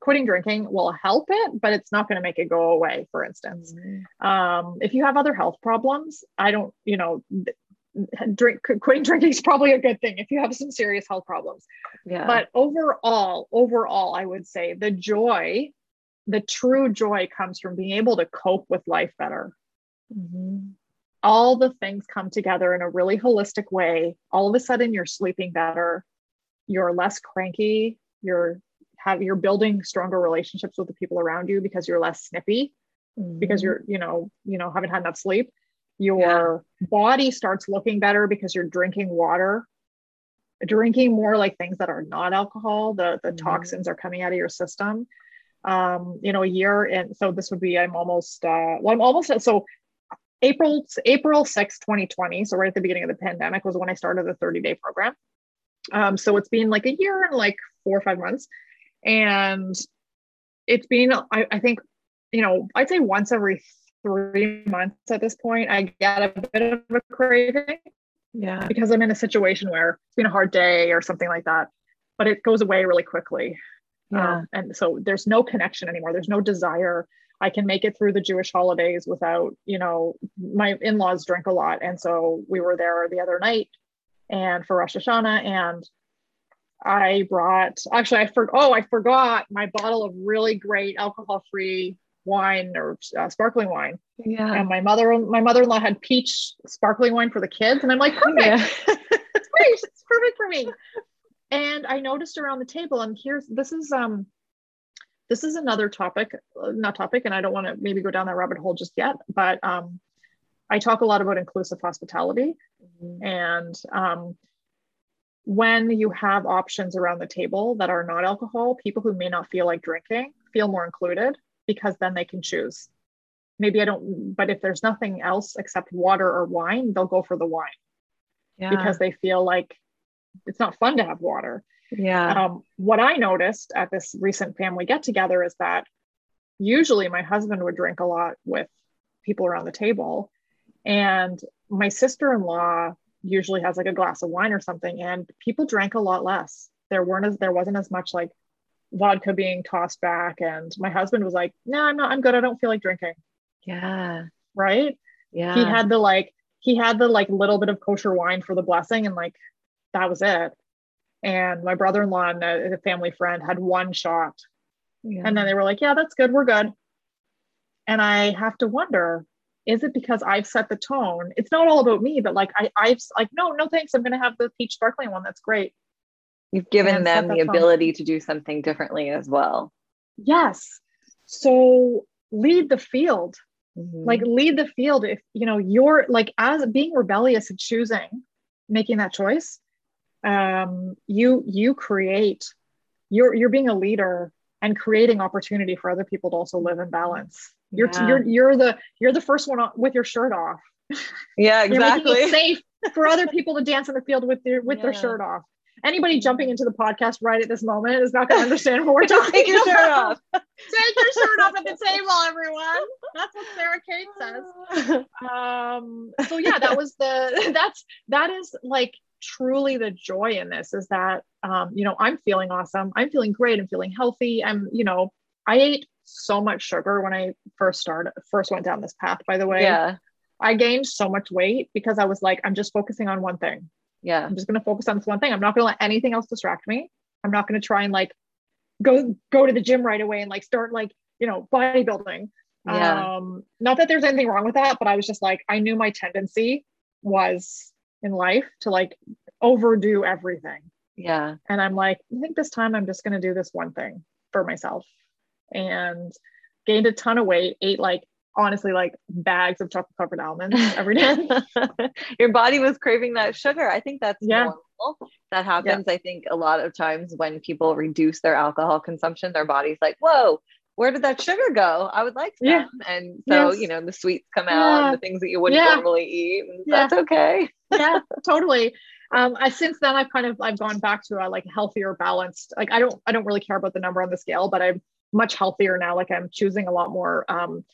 quitting drinking will help it, but it's not going to make it go away, for instance. Um, if you have other health problems, I don't, you know, drink quitting drinking is probably a good thing if you have some serious health problems. Yeah. But overall, overall, I would say the joy, the true joy comes from being able to cope with life better Mhm. all the things come together in a really holistic way. All of a sudden you're sleeping better. You're less cranky. You're have you're building stronger relationships with the people around you because you're less snippy because Mhm. you're you know you know haven't had enough sleep. Your body starts looking better because you're drinking water. Drinking more like things that are not alcohol. The the Mhm. toxins are coming out of your system. Um you know a year and so this would be i'm almost uh well i'm almost so april april 6 2020 so right at the beginning of the pandemic was when i started the 30 day program. Um so it's been like a year and like four or five months. And it's been I, I think you know i'd say once every three months at this point i get a bit of a craving. Yeah. because i'm in a situation where it's been a hard day or something like that but it goes away really quickly. Yeah. um, and so there's no connection anymore. There's no desire i can make it through the jewish holidays without you know my in-laws drink a lot. And so we were there the other night and for rosh hashanah. And i brought actually i forgot oh i forgot my bottle of really great alcohol free wine or uh, sparkling wine. Yeah. and my mother my mother-in-law had peach sparkling wine for the kids. And i'm like perfect. Yeah. [laughs] it's great. It's perfect for me. And i noticed around the table and here's this is um this is another topic uh, not topic and i don't want to maybe go down that rabbit hole just yet but um i talk a lot about inclusive hospitality Mhm. and um when you have options around the table that are not alcohol people who may not feel like drinking feel more included because then they can choose maybe i don't but if there's nothing else except water or wine they'll go for the wine Yeah. because they feel like it's not fun to have water. Yeah. Um, what I noticed at this recent family get together is that usually my husband would drink a lot with people around the table, and my sister in law usually has like a glass of wine or something, and people drank a lot less. There weren't as there wasn't as much like vodka being tossed back, and my husband was like, "No, I'm not. I'm good. I don't feel like drinking." yeah. Right? Yeah. he had the like he had the like little bit of kosher wine for the blessing and like that was it and my brother-in-law and a, a family friend had one shot. Yeah. and then they were like yeah that's good. We're good. And i have to wonder is it because i've set the tone? It's not all about me but like i i've like no no thanks. I'm gonna have the peach sparkling one. That's great. You've given and them the tone. ability to do something differently as well. yes. So lead the field. Mhm. like lead the field if you know you're like as being rebellious and choosing making that choice um you you create you're you're being a leader and creating opportunity for other people to also live in balance. You're Yeah. you're you're the you're the first one with your shirt off. Yeah, [laughs] you're exactly. it [laughs] safe for other people to dance in the field with their with their shirt off. Anybody jumping into the podcast right at this moment is not going to understand what we're [laughs] talking take your shirt off. take your shirt off at the table everyone. That's what sarah kate says. Um so yeah that was the that's that is like truly the joy in this is that um you know i'm feeling awesome i'm feeling great i'm feeling healthy i'm you know i ate so much sugar when i first started first went down this path by the way yeah. i gained so much weight because i was like i'm just focusing on one thing Yeah. i'm just going to focus on this one thing i'm not going to let anything else distract me i'm not going to try and like go go to the gym right away and like start like you know, bodybuilding. Yeah. Um, not that there's anything wrong with that, but I was just like, I knew my tendency was in life to like overdo everything. Yeah. And I'm like, I think this time I'm just going to do this one thing for myself. And gained a ton of weight, ate like honestly like bags of chocolate covered almonds [laughs] every day. [laughs] Your body was craving that sugar. I think that's Yeah. normal. That happens, I think, a lot of times when people reduce their alcohol consumption, their body's like, whoa, where did that sugar go? I would like some. Yeah. And so, Yes. you know, the sweets come out Yeah. and the things that you wouldn't Yeah. normally eat. That's okay. yeah, [laughs] totally. Um, I since then I've kind of I've gone back to a like healthier, balanced. Like I don't I don't really care about the number on the scale, but I'm much healthier now. Like I'm choosing a lot more. Um,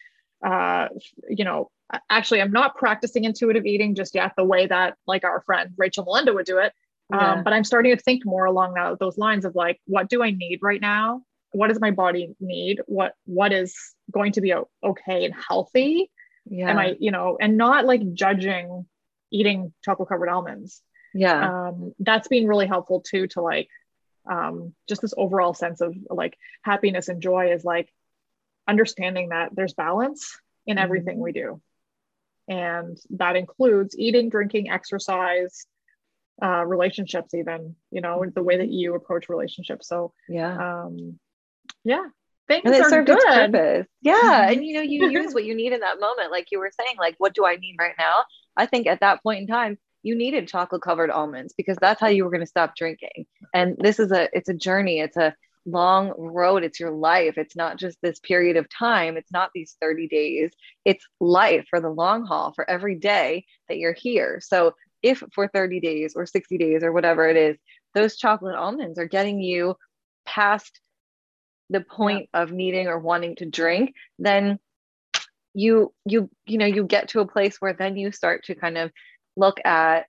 uh, you know, actually, I'm not practicing intuitive eating just yet the way that like our friend Rachel Melinda would do it. Um, but I'm starting to think more along that, those lines of like, what do I need right now? What does my body need? What what is going to be okay and healthy? Yeah. Am I, you know, and not like judging eating chocolate covered almonds. yeah. Um, that's been really helpful too to like um, just this overall sense of like happiness and joy is like understanding that there's balance in everything we do. And that includes eating, drinking, exercise, uh, relationships, even, you know, the way that you approach relationships. So, yeah. um, yeah, things and it are served good. its purpose. Yeah. Mhm. And you know, you use what you need in that moment. Like you were saying, like, what do I need right now? I think at that point in time, you needed chocolate covered almonds because that's how you were going to stop drinking. And this is a it's a journey. It's a long road. It's your life. It's not just this period of time. It's not these 30 days. It's life for the long haul for every day that you're here. So if for 30 days or 60 days or whatever it is, those chocolate almonds are getting you past the point of needing or wanting to drink, then you you you know you get to a place where then you start to kind of look at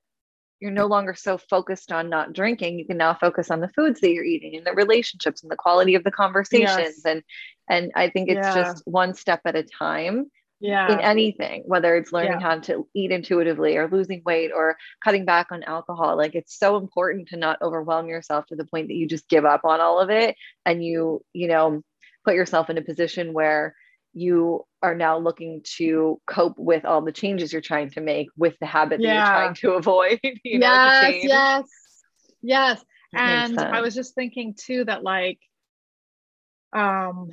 you're no longer so focused on not drinking you can now focus on the foods that you're eating and the relationships and the quality of the conversations Yes. and and i think it's Yeah. just one step at a time Yeah. in anything whether it's learning Yeah. how to eat intuitively or losing weight or cutting back on alcohol like it's so important to not overwhelm yourself to the point that you just give up on all of it and you you know put yourself in a position where you are now looking to cope with all the changes you're trying to make with the habit that you're trying to [laughs] avoid you know yes, change. yes, yes. That and I was just thinking too that like um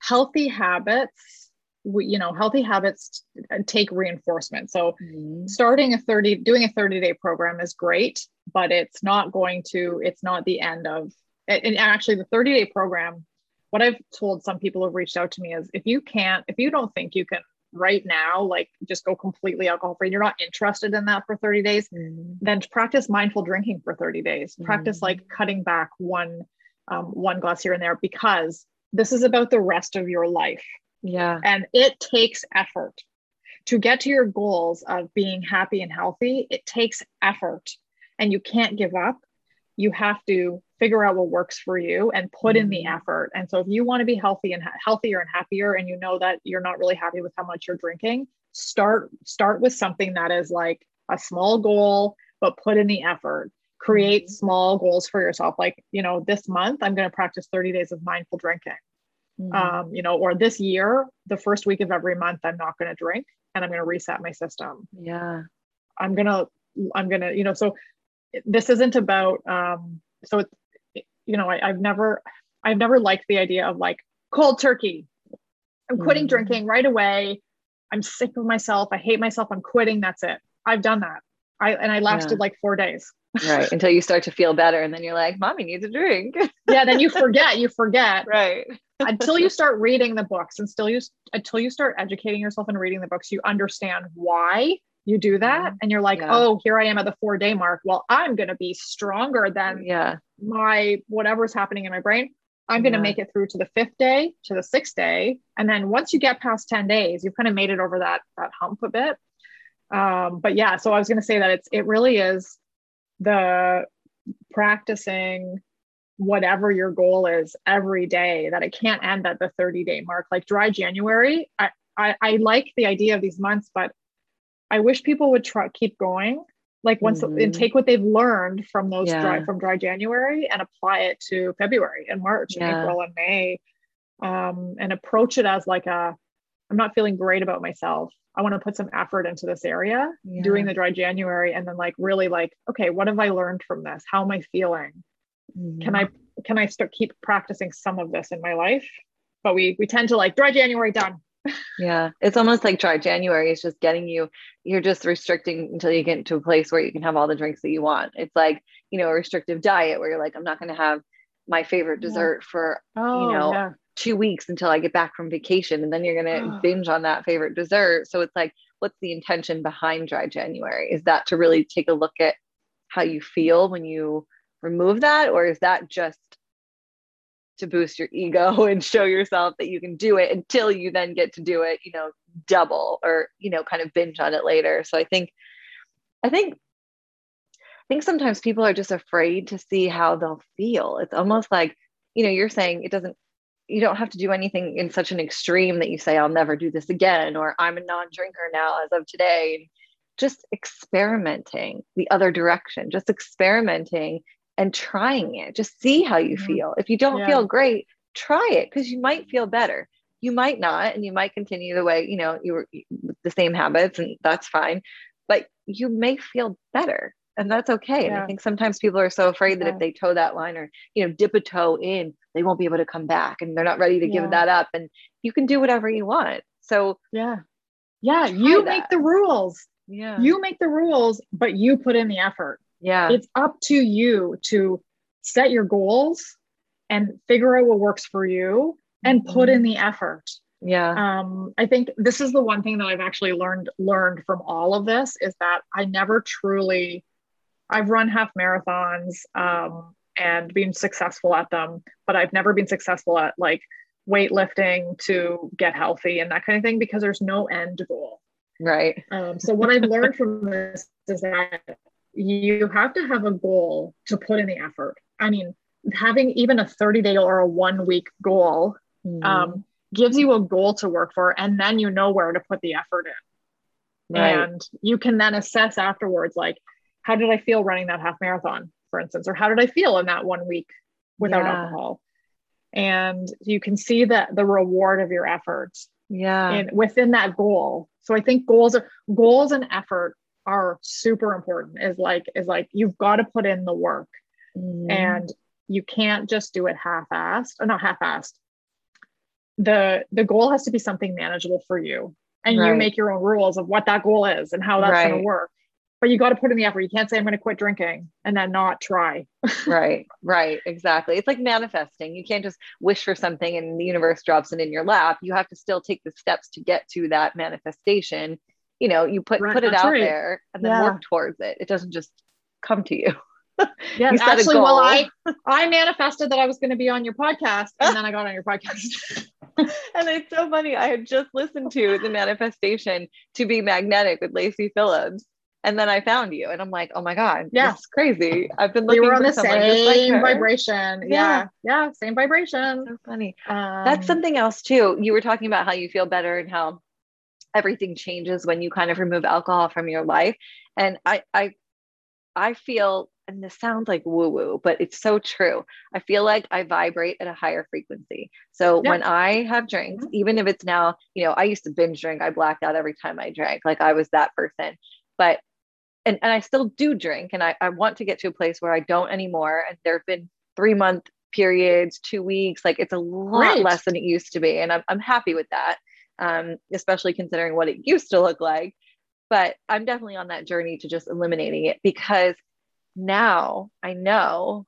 healthy habits we, you know healthy habits take reinforcement so Mhm. starting a 30 doing a 30 day program is great but it's not going to it's not the end of and and actually the 30 day program what i've told some people who've reached out to me is if you can't if you don't think you can right now like just go completely alcohol free you're not interested in that for 30 days Mhm. then practice mindful drinking for 30 days practice Mhm. like cutting back one um, one glass here and there because this is about the rest of your life yeah. And it takes effort. To get to your goals of being happy and healthy it takes effort. And you can't give up. You have to figure out what works for you and put in the Mhm. effort. And so if you want to be healthy and healthier and happier and you know that you're not really happy with how much you're drinking start start with something that is like a small goal but put in the effort. Create Mhm. small goals for yourself. Like you know this month i'm going to practice 30 days of mindful drinking Mhm. um, you know, or this year, the first week of every month, I'm not going to drink and I'm going to reset my system. yeah I'm going to, I'm going to, you know, so this isn't about, um, so it's, you know, I, I've never, I've never liked the idea of like cold turkey. I'm quitting Mhm. drinking right away. I'm sick of myself. I hate myself. I'm quitting. That's it. I've done that. I, and I lasted Yeah. like four days. right until you start to feel better and then you're like mommy needs a drink Yeah. Then you [laughs] forget, you forget. right until you [laughs] start reading the books and still you until you start educating yourself and reading the books you understand why you do that and you're like Yeah. oh here i am at the four day mark well i'm going to be stronger than yeah my whatever's happening in my brain i'm going to Yeah. make it through to the fifth day to the sixth day and then once you get past 10 days you've kind of made it over that that hump a bit um but yeah so i was going to say that it's it really is the practicing whatever your goal is every day that it can't end at the 30 day mark. Like dry january I, I i like the idea of these months but i wish people would try keep going like once Mhm. and take what they've learned from those dry from dry january and apply it to february and march and april and may um, and approach it as like a i'm not feeling great about myself. I want to put some effort into this area Yeah. doing the dry january and then like really like okay what have i learned from this? How am i feeling can mm-hmm. i can i start keep practicing some of this in my life but we we tend to like dry january done [laughs] Yeah, it's almost like dry January is just getting you, you're just restricting until you get to a place where you can have all the drinks that you want. It's like, you know, a restrictive diet where you're like, I'm not going to have my favorite Yeah. dessert for oh know, yeah two weeks until I get back from vacation. And then you're going [gasps] to Oh. binge on that favorite dessert. So it's like, what's the intention behind dry January? Is that to really take a look at how you feel when you remove that? Or is that just to boost your ego [laughs] and show yourself that you can do it until you then get to do it, you know, double or, you know, kind of binge on it later. So I think, I think, I think sometimes people are just afraid to see how they'll feel. It's almost like, you know, you're saying it doesn't, you don't have to do anything in such an extreme that you say, I'll never do this again, or I'm a non drinker now as of today. Just experimenting the other direction, just experimenting and trying it. Just see how you Mhm. feel. If you don't Yeah. feel great, try it because you might feel better. You might not, and you might continue the way you know you were with the same habits, and that's fine. But you may feel better, and that's okay. And I think sometimes people are so afraid that Yeah. if they toe that line or you know dip a toe in, they won't be able to come back, and they're not ready to Yeah. give that up. And you can do whatever you want. So yeah yeah you make the rules yeah, you make the rules but you put in the effort yeah, it's up to you to set your goals and figure out what works for you and put in the effort. Yeah, um, i think this is the one thing that i've actually learned learned from all of this is that i never truly i've run half marathons um, and been successful at them but i've never been successful at like weightlifting to get healthy and that kind of thing because there's no end goal. Right, um, so what I've learned from this is that you have to have a goal to put in the effort. I mean, having even a 30 day or a one week goal Mhm. um, gives you a goal to work for, and then you know where to put the effort in. right, And you can then assess afterwards, like, how did I feel running that half marathon, for instance, or how did I feel in that one week without Yeah. alcohol? And you can see that the reward of your efforts yeah, in within that goal. So I think goals are goals and effort are super important. Is like is like you've got to put in the work Mhm. and you can't just do it half-assed or not half-assed. The the goal has to be something manageable for you. And you make your own rules of what that goal is and how that's going to work. But you got to put in the effort. You can't say I'm going to quit drinking and then not try. [laughs] right right exactly it's like manifesting you can't just wish for something and the universe drops it in your lap you have to still take the steps to get to that manifestation you know you put Right, put it out right. there and then Yeah. work towards it it doesn't just come to you [laughs] Yes, You set a actually, well. I I manifested that I was going to be on your podcast, and then I got on your podcast. [laughs] and it's so funny i had just listened to the manifestation to be magnetic with lacy phillips and then i found you and i'm like oh my god Yeah. is crazy i've been looking we were on for the just like same vibration. Yeah. Yeah. yeah, same vibration. so funny Um, That's something else too. You were talking about how you feel better and how everything changes when you kind of remove alcohol from your life. And I I I feel and this sounds like woo woo, but it's so true. I feel like I vibrate at a higher frequency. So Yeah. when I have drinks, Mhm. even if it's now, you know, I used to binge drink, I blacked out every time I drank. Like I was that person. But and, and I still do drink and I, I want to get to a place where I don't anymore. And there have been three month periods, two weeks, like it's a lot Great. less than it used to be. And I'm, I'm happy with that, um, especially considering what it [laughs] used to look like. But I'm definitely on that journey to just eliminating it because now I know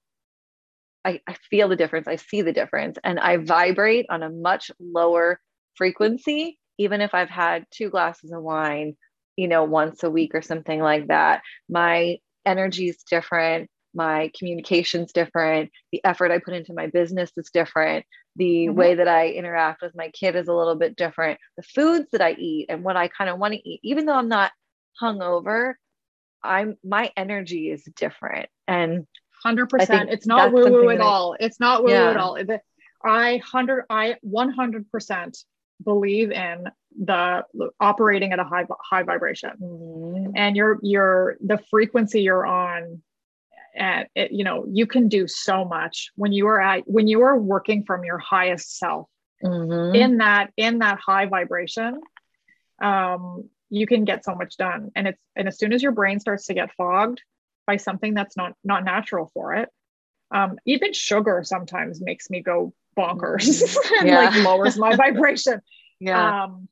I, I feel the difference. I see the difference and I vibrate on a much lower frequency, even if I've had two glasses of wine, you know, once a week or something like that. My energy is different. My communication's different. The effort I put into my business is different. The Mhm. way that I interact with my kid is a little bit different. The foods that I eat and what I kind of want to eat, even though I'm not hungover, I'm my energy is different. And 100% It's not woo woo at I- all. It's not woo woo at all. I hundred, I one hundred percent believe in the operating at a high high vibration, and you're you're the frequency you're on. And it, you know, you can do so much when you are at when you are working from your highest self. Mhm. in that in that high vibration um you can get so much done and it's and as soon as your brain starts to get fogged by something that's not not natural for it um even sugar sometimes makes me go bonkers [laughs] and Yeah. like lowers my [laughs] vibration yeah. um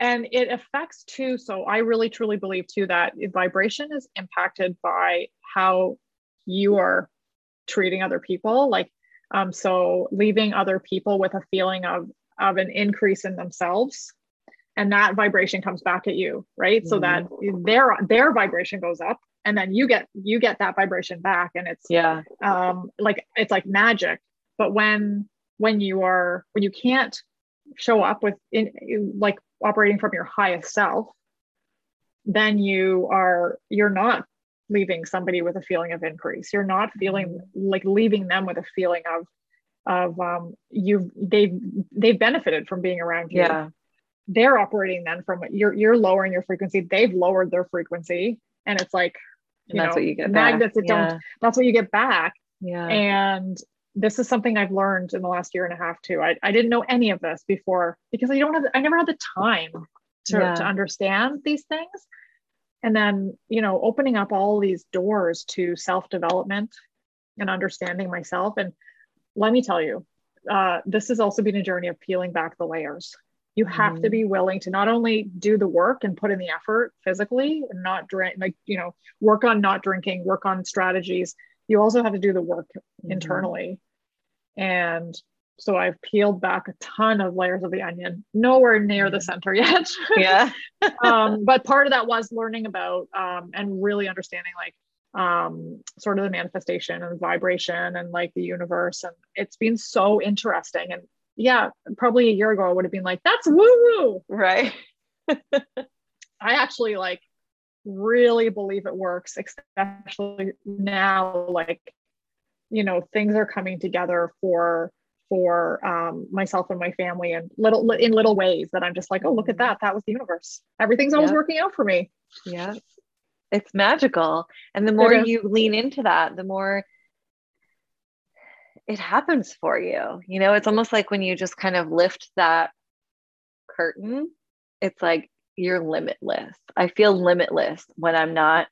and it affects too so i really truly believe too that vibration is impacted by how you are treating other people like um so leaving other people with a feeling of of an increase in themselves and that vibration comes back at you right? So that their their vibration goes up and then you get you get that vibration back and it's yeah. um like it's like magic. But when when you are when you can't show up with in like operating from your highest self then you are you're not leaving somebody with a feeling of increase you're not feeling like leaving them with a feeling of of um you they've they've benefited from being around you Yeah. they're operating then from you're you're lowering your frequency they've lowered their frequency and it's like And you that's know, what you get back. magnets that yeah. don't that's what you get back Yeah. and this is something I've learned in the last year and a half too. I, I didn't know any of this before because I don't have I never had the time to, Yeah. to understand these things. And then, you know, opening up all these doors to self-development and understanding myself. And let me tell you, uh, this has also been a journey of peeling back the layers. You have to Mhm. be willing to not only do the work and put in the effort physically and not drink, like, you know, work on not drinking, work on strategies. You also have to do the work Mhm. internally. And so I've peeled back a ton of layers of the onion, nowhere near the Mhm. center yet. [laughs] Yeah. um, but part of that was learning about um, and really understanding like um, sort of the manifestation and vibration and like the universe. And it's been so interesting. And yeah, probably a year ago, I would have been like, that's woo woo. Right. [laughs] I actually like really believe it works, especially now, like, you know, things are coming together for for um, myself and my family and little in little ways that I'm just like, oh, look at that. That was the universe. Everything's always Yep. working out for me. Yeah. It's magical. And the more you lean into that, the more it happens for you. You know, it's almost like when you just kind of lift that curtain, it's like you're limitless. I feel limitless when I'm not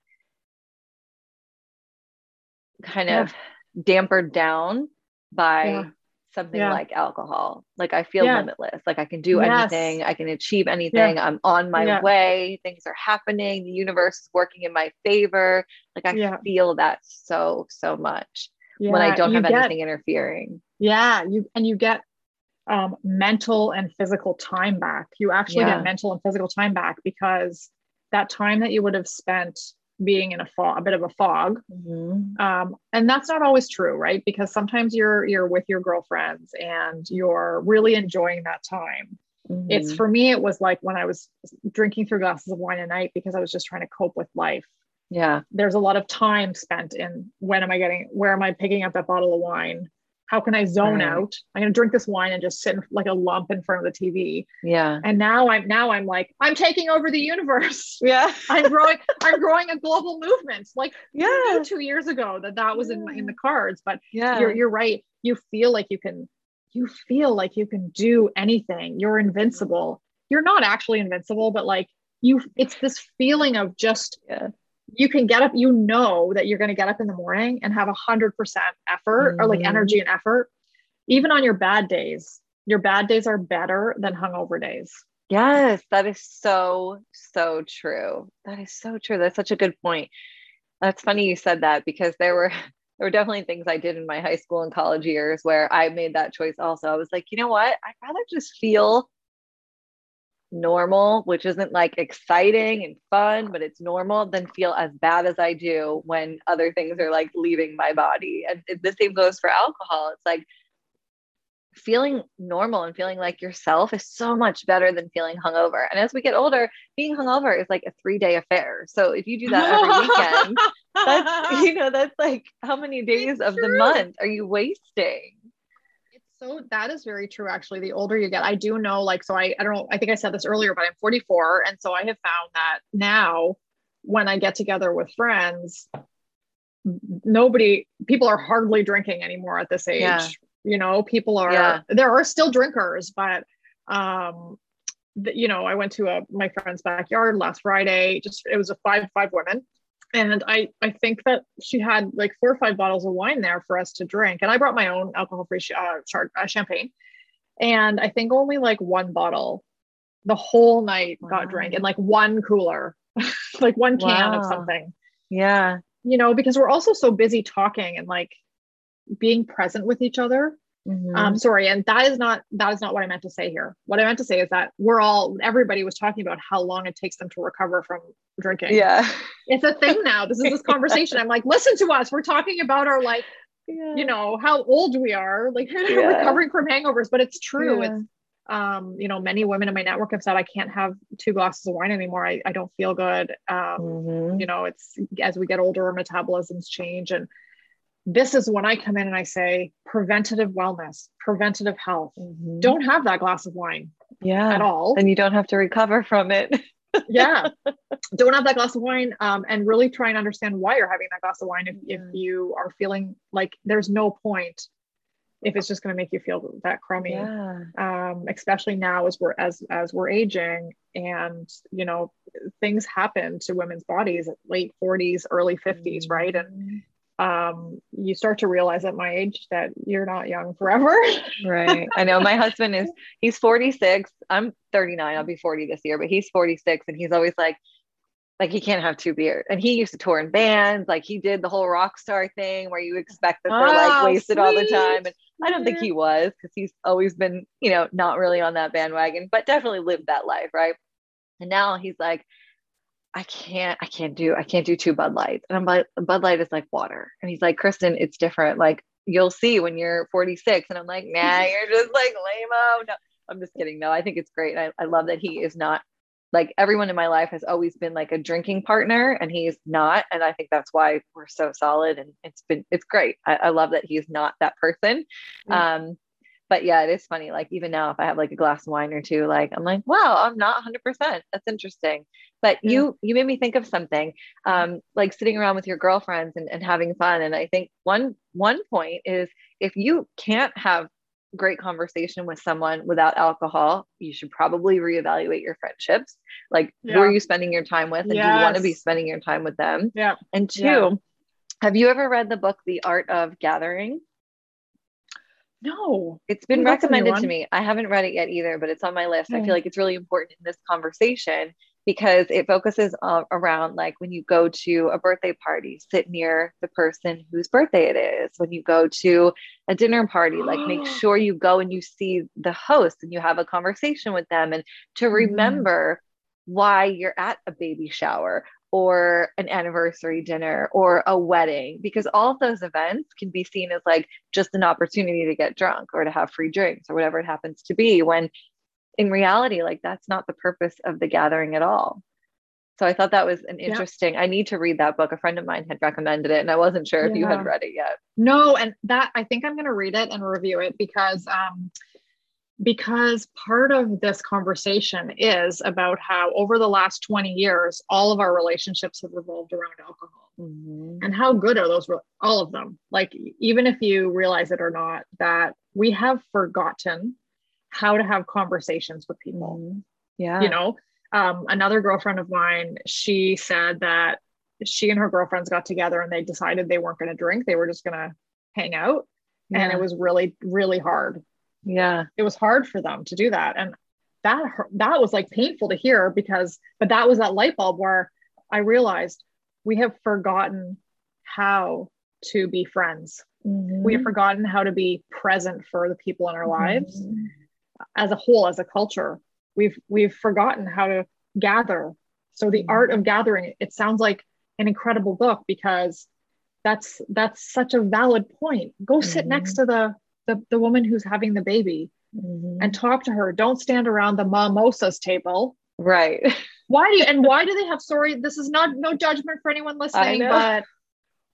kind Yeah. of dampered down by Yeah. Something Yeah. like alcohol. Like I feel Yeah. limitless. Like I can do Yes. anything, I can achieve anything. I'm on my Yeah. way. Things are happening. The universe is working in my favor. Like I Yeah. feel that so so much when I don't you have get- anything interfering. Yeah, you and you get um, mental and physical time back. You actually Yeah. get mental and physical time back because that time that you would have spent being in a fog, a bit of a fog, um, and that's not always true, right? Because sometimes you're you're with your girlfriends and you're really enjoying that time. It's Mhm. for me, it was like when I was drinking through glasses of wine a night because I was just trying to cope with life. yeah. There's a lot of time spent in when am I getting, where am I picking up that bottle of wine? How can I zone Right. out? I'm going to drink this wine and just sit in, like a lump in front of the TV. Yeah. And now I'm now I'm like I'm taking over the universe. [laughs] Yeah. [laughs] I'm growing. I'm growing a global movement. Like Yeah. two years ago that that was in in the cards. But Yeah. you're you're right. You feel like you can. You feel like you can do anything. You're invincible. You're not actually invincible, but like you, it's this feeling of just Yeah. You can get up. You know that you're going to get up in the morning and have a hundred percent effort or like Mhm. energy and effort, even on your bad days. Your bad days are better than hungover days. Yes, that is so, so true. That is so true. That's such a good point. That's funny you said that because there were [laughs] there were definitely things I did in my high school and college years where I made that choice also. I was like, you know what? I'd rather just feel normal, which isn't like exciting and fun, but it's normal, then feel as bad as I do when other things are like leaving my body. And the same goes for alcohol. It's like feeling normal and feeling like yourself is so much better than feeling hungover. And as we get older, being hungover is like a three day affair. So if you do that every weekend, that's [laughs] you know, that's like how many days of the month are you wasting? So that is very true actually the older you get i do know like so i i don't know i think i said this earlier but i'm 44 and so i have found that now when i get together with friends nobody people are hardly drinking anymore at this age Yeah. You know, people are Yeah. there are still drinkers, but um you know, I went to a my friend's backyard last Friday. Just it was a five five women, and I I think that she had like four or five bottles of wine there for us to drink, and I brought my own alcohol free uh, char- uh, champagne, and I think only like one bottle the whole night Wow. got drank in like one cooler, [laughs] like one can of something. Yeah. You know, because we're also so busy talking and like being present with each other Mhm. um sorry and that is not that is not what i meant to say here what i meant to say is that we're all everybody was talking about how long it takes them to recover from drinking yeah. it's a thing now this is this [laughs] conversation i'm like listen to us we're talking about our like yeah. you know how old we are like [laughs] Yeah. recovering from hangovers but it's true Yeah. it's um you know many women in my network have said i can't have two glasses of wine anymore i, I don't feel good um Mhm. you know it's as we get older our metabolisms change and this is when i come in and i say preventative wellness preventative health Mhm. don't have that glass of wine yeah. at all And you don't have to recover from it. [laughs] yeah don't have that glass of wine um, and really try and understand why you're having that glass of wine if, if you are feeling like there's no point if it's just going to make you feel that crummy yeah. um, especially now as we're as as we're aging and you know things happen to women's bodies at late 40s early 50s right and. Um, you start to realize at my age that you're not young forever [laughs] Right. I know my husband is he's 46. I'm 39. I'll be 40 this year, but he's 46 and he's always like like he can't have two beers. And he used to tour in bands, like he did the whole rock star thing where you expect that they're like Oh, wasted all the time. And I don't think he was because he's always been, you know, not really on that bandwagon, but definitely lived that life, right? And now he's like, I can't, I can't do, I can't do two Bud Lights. And I'm like, Bud Light is like water. And he's like, Kristen, it's different. Like you'll see when you're 46. And I'm like, nah, [laughs] you're just like lame. No, I'm just kidding. No, I think it's great. I, I love that he is not like everyone in my life has always been like a drinking partner and he's not. And I think that's why we're so solid and it's been, it's great. I, I love that he's not that person. Yeah. Um, but yeah, it is funny. Like even now, if I have like a glass of wine or two, like I'm like, wow, I'm not 100%. That's interesting. But Yeah. you you made me think of something, um, like sitting around with your girlfriends and, and having fun. And I think one one point is if you can't have great conversation with someone without alcohol, you should probably reevaluate your friendships. Like who are you spending your time with, and do you want to be spending your time with them? yeah And two, Yeah. have you ever read the book The Art of Gathering? No It's been Ooh, that's a new recommended to me. I haven't read it yet either, but it's on my list. I feel like it's really important in this conversation because it focuses uh, around like when you go to a birthday party, sit near the person whose birthday it is. When you go to a dinner party, like make [gasps] sure you go and you see the host and you have a conversation with them and to Mhm. remember why you're at a baby shower or an anniversary dinner or a wedding because all of those events can be seen as like just an opportunity to get drunk or to have free drinks or whatever it happens to be when in reality like that's not the purpose of the gathering at all. So i thought that was an Yeah. interesting i need to read that book. A friend of mine had recommended it and i wasn't sure if you had read it yet. No, and that I think I'm going to read it and review it because um because part of this conversation is about how over the last 20 years all of our relationships have revolved around alcohol. And how good are those all of them? Like even if you realize it or not that we have forgotten how to have conversations with people. Mhm. yeah. you know um, another girlfriend of mine she said that she and her girlfriends got together and they decided they weren't going to drink they were just going to hang out. And it was really really hard yeah. It was hard for them to do that. And that that was like painful to hear because but that was that light bulb where i realized we have forgotten how to be friends. We have forgotten how to be present for the people in our lives. Mhm. as a whole as a culture we've we've forgotten how to gather. So the Mhm. art of gathering it sounds like an incredible book because that's that's such a valid point. Go sit next to the, the the woman who's having the baby Mhm. and talk to her don't stand around the mimosas table right [laughs] why do you and why do they have sorry this is not no judgment for anyone listening but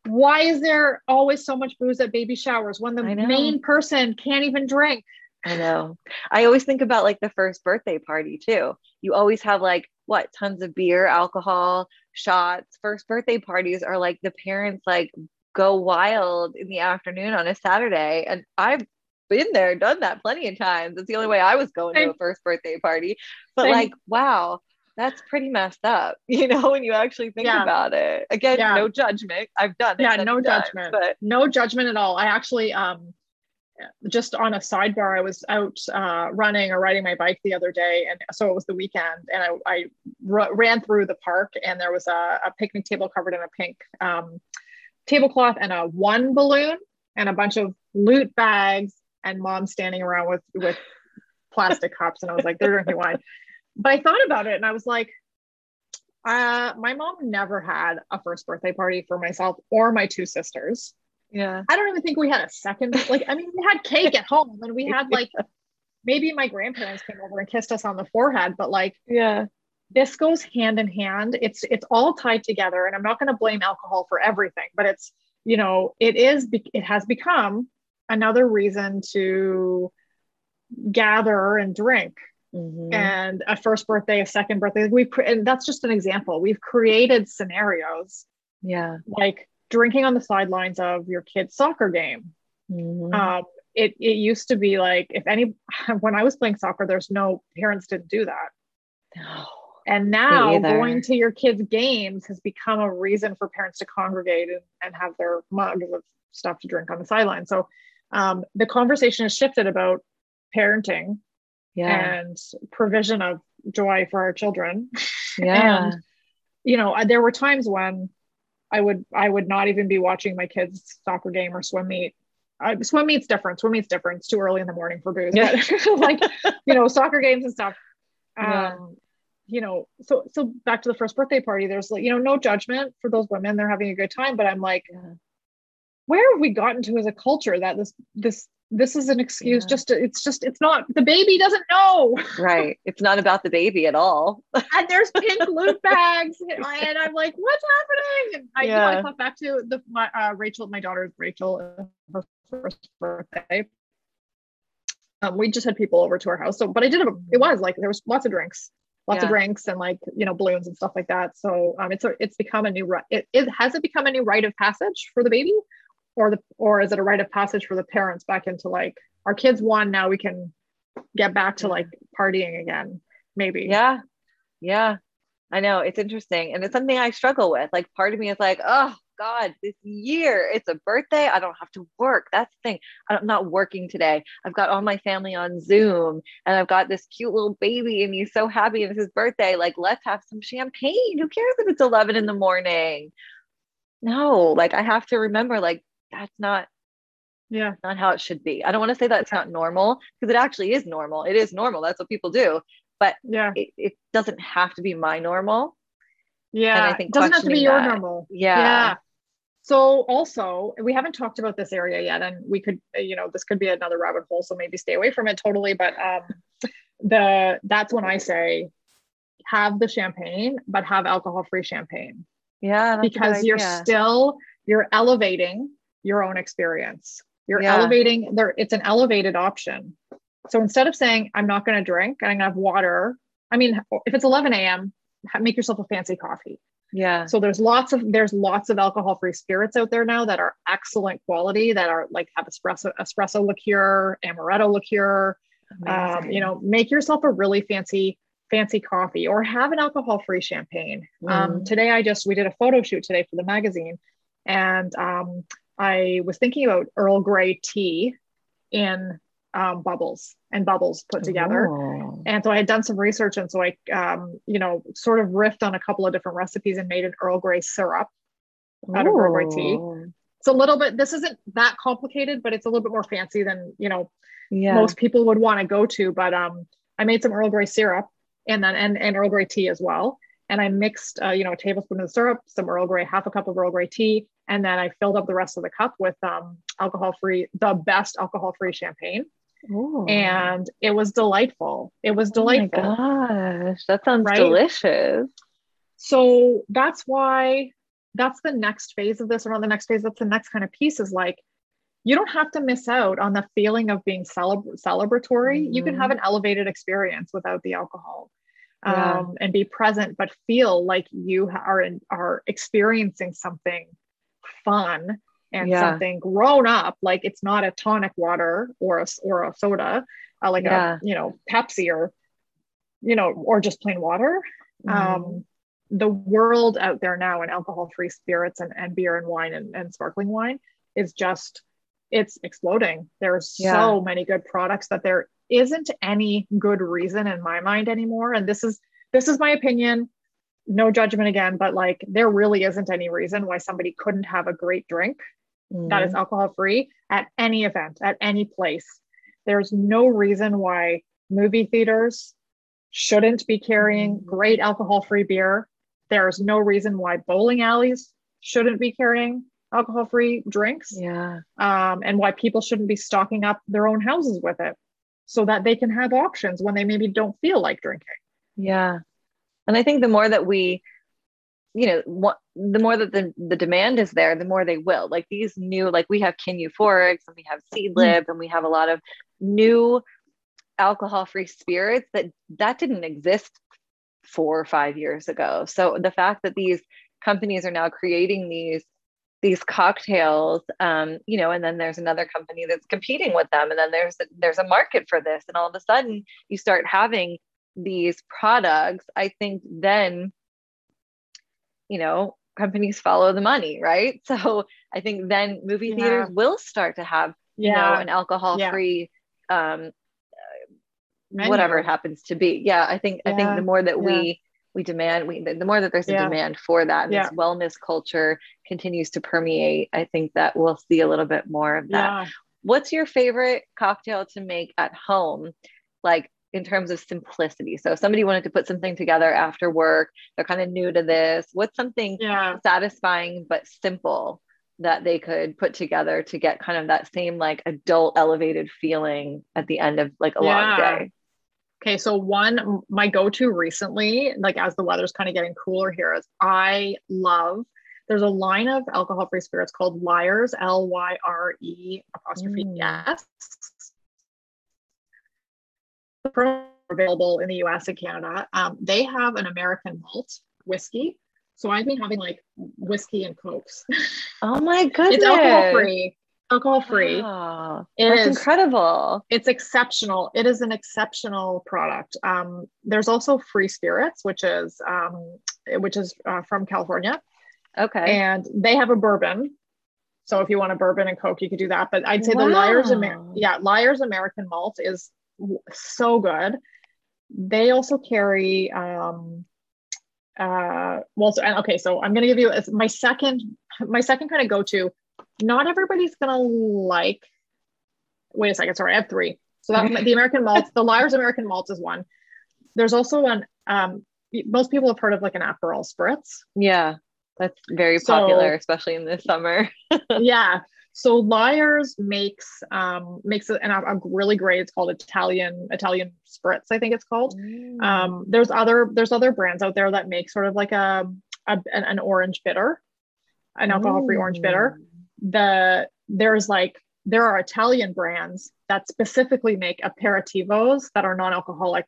why is there always so much booze at baby showers when the main person can't even drink I know. I always think about like the first birthday party too. You always have like what tons of beer, alcohol, shots. First birthday parties are like the parents like go wild in the afternoon on a Saturday. And I've been there, done that plenty of times. It's the only way I was going to a first birthday party. But Same. like, wow, that's pretty messed up, [laughs] you know, when you actually think yeah. about it. Again, yeah. no judgment. I've done it. Yeah, no times, judgment. But no judgment at all. I actually um just on a sidebar, I was out uh, running or riding my bike the other day, and so it was the weekend, and I, I r- ran through the park, and there was a, a picnic table covered in a pink um, tablecloth and a one balloon and a bunch of loot bags, and mom standing around with with plastic cups, and I was like, they're drinking wine but I thought about it and I was like, uh, my mom never had a first birthday party for myself or my two sisters. Yeah. I don't even think we had a second. Like, I mean, we had cake at home and we had like [laughs] maybe my grandparents came over and kissed us on the forehead, but like, yeah, this goes hand in hand. It's it's all tied together. And I'm not going to blame alcohol for everything, but it's, you know, it is it has become another reason to gather and drink Mm-hmm. and a first birthday, a second birthday. We and that's just an example. We've created scenarios, yeah, like drinking on the sidelines of your kid's soccer game. Mm-hmm. Um, it it used to be like if any [laughs] when I was playing soccer, there's no parents didn't do that. No. And now going to your kids' games has become a reason for parents to congregate and, and have their mugs of stuff to drink on the sideline. So um, the conversation has shifted about parenting yeah. and provision of joy for our children. [laughs] Yeah. and, you know, there were times when I would I would not even be watching my kids' soccer game or swim meet. Uh, swim meet's different. Swim meet's different. It's too early in the morning for booze. Yeah. [laughs] [laughs] Like, you know, soccer games and stuff. Um, yeah. You know, so so back to the first birthday party, there's like, you know, no judgment for those women. They're having a good time. But I'm like, yeah. where have we gotten to as a culture that this this this is an excuse yeah. just to, it's just it's not the baby doesn't know [laughs] right it's not about the baby at all [laughs] and there's pink loot bags and i'm like what's happening and i, yeah. you know, I thought back to the my uh, rachel my daughter's rachel uh, her first birthday um, we just had people over to our house so but i did have it was like there was lots of drinks lots yeah. of drinks and like you know balloons and stuff like that. So um it's a, it's become a new it, it has it become a new rite of passage for the baby? Or the or is it a rite of passage for the parents back into like our kids won now we can get back to like partying again maybe? Yeah. Yeah. I know. It's interesting. And it's something i struggle with. Like part of me is like oh god this year it's a birthday i don't have to work. That's the thing. I'm not working today. I've got all my family on zoom and i've got this cute little baby and he's so happy and it's his birthday. Like let's have some champagne. Who cares if it's 11 in the morning? No like i have to remember like that's not yeah. not how it should be. I don't want to say that it's not normal because it actually is normal. It is normal. That's what people do. But yeah. it, it doesn't have to be my normal. Yeah and i think it doesn't have to be your normal. yeah. Yeah so also we haven't talked about this area yet and we could you know this could be another rabbit hole so maybe stay away from it totally but um the that's when i say have the champagne but have alcohol free champagne yeah because you're still you're elevating your own experience. You're yeah. elevating there, it's an elevated option. So instead of saying, I'm not going to drink and I'm going to have water, I mean, if it's 11 a.m., make yourself a fancy coffee. Yeah. So there's lots of there's lots of alcohol free spirits out there now that are excellent quality that are like have espresso espresso liqueur, amaretto liqueur. Um, you know, make yourself a really fancy fancy coffee or have an alcohol free champagne. Mm. Um, today I just we did a photo shoot today for the magazine, and um, I was thinking about Earl Grey tea in um, bubbles and bubbles put together. Oh. And so I had done some research. And so I, um, you know, sort of riffed on a couple of different recipes and made an Earl Grey syrup out of Earl Grey tea. It's a little bit, this isn't that complicated, but it's a little bit more fancy than, you know, yeah. most people would want to go to. But um, I made some Earl Grey syrup and then, and, and Earl Grey tea as well. And I mixed, uh, you know, a tablespoon of syrup, some Earl Grey, half a cup of Earl Grey tea, and then I filled up the rest of the cup with um, alcohol free, the best alcohol free champagne. Ooh. And it was delightful. It was delightful. Oh my gosh, that sounds right? delicious. So that's why that's the next phase of this, or the next phase, that's the next kind of piece is like, you don't have to miss out on the feeling of being celebra- celebratory. Mm-hmm. You can have mm-hmm. an elevated experience without the alcohol. Yeah. Um, and be present, but feel like you are in, are experiencing something fun and Yeah. something grown up like it's not a tonic water or a or a soda uh, like Yeah. a you know pepsi or you know or just plain water Mm-hmm. um the world out there now in alcohol free spirits and, and beer and wine and, and sparkling wine is just it's exploding there's Yeah. so many good products that there isn't any good reason in my mind anymore and this is this is my opinion no judgment again but like there really isn't any reason why somebody couldn't have a great drink that is alcohol free at any event at any place. There's no reason why movie theaters shouldn't be carrying Mhm. great alcohol free beer there's no reason why bowling alleys shouldn't be carrying alcohol free drinks yeah. um, and why people shouldn't be stocking up their own houses with it so that they can have options when they maybe don't feel like drinking. Yeah. And I think the more that we, you know, what, the more that the, the demand is there, the more they will. Like these new, like we have Kin Euphorics and we have Seedlip and we have a lot of new alcohol free spirits that that didn't exist four or five years ago. So the fact that these companies are now creating these these cocktails um, you know and then there's another company that's competing with them and then there's there's a market for this and all of a sudden you start having these products i think then you know companies follow the money right [laughs] so i think then movie Yeah. theaters will start to have you know an alcohol free um Menu. whatever it happens to be yeah i think i think the more that yeah. we we demand we the more that there's a Yeah. demand for that and Yeah. this wellness culture continues to permeate i think that we'll see a little bit more of that yeah what's your favorite cocktail to make at home like in terms of simplicity so if somebody wanted to put something together after work they're kind of new to this what's something yeah satisfying but simple that they could put together to get kind of that same like adult elevated feeling at the end of like a long day Okay, so one, my go-to recently, like as the weather's kind of getting cooler here, is I love. There's a line of alcohol-free spirits called Lyre's, L-Y-R-E apostrophe Mm. Available in the U.S. and Canada. Um, they have an American malt whiskey, so I've been having like whiskey and cokes. [laughs] oh my goodness it's alcohol-free. Alcohol-free. Wow. It that's is. incredible it's exceptional. It is an exceptional product. Um, there's also Free Spirits, which is um, which is uh, from California, okay and they have a bourbon. So if you want a bourbon and Coke, you could do that. But I'd say the Lyre's, Amer- yeah, Lyre's American Malt is so good. They also carry um, uh, well, so, and okay, so I'm gonna give you my second my second kind of go to. Not everybody's gonna like wait a second sorry i have three so that the american malt [laughs] the Lyre's american malt is one there's also one. um most people have heard of like an aperol spritz yeah that's very So- popular especially in the summer [laughs] yeah so Lyre's makes um makes it an, a really great it's called italian italian spritz i think it's called Mm. um there's other there's other brands out there that make sort of like a, a an, an orange bitter an alcohol free orange bitter the there's like there are Italian brands that specifically make aperitivos that are non-alcoholic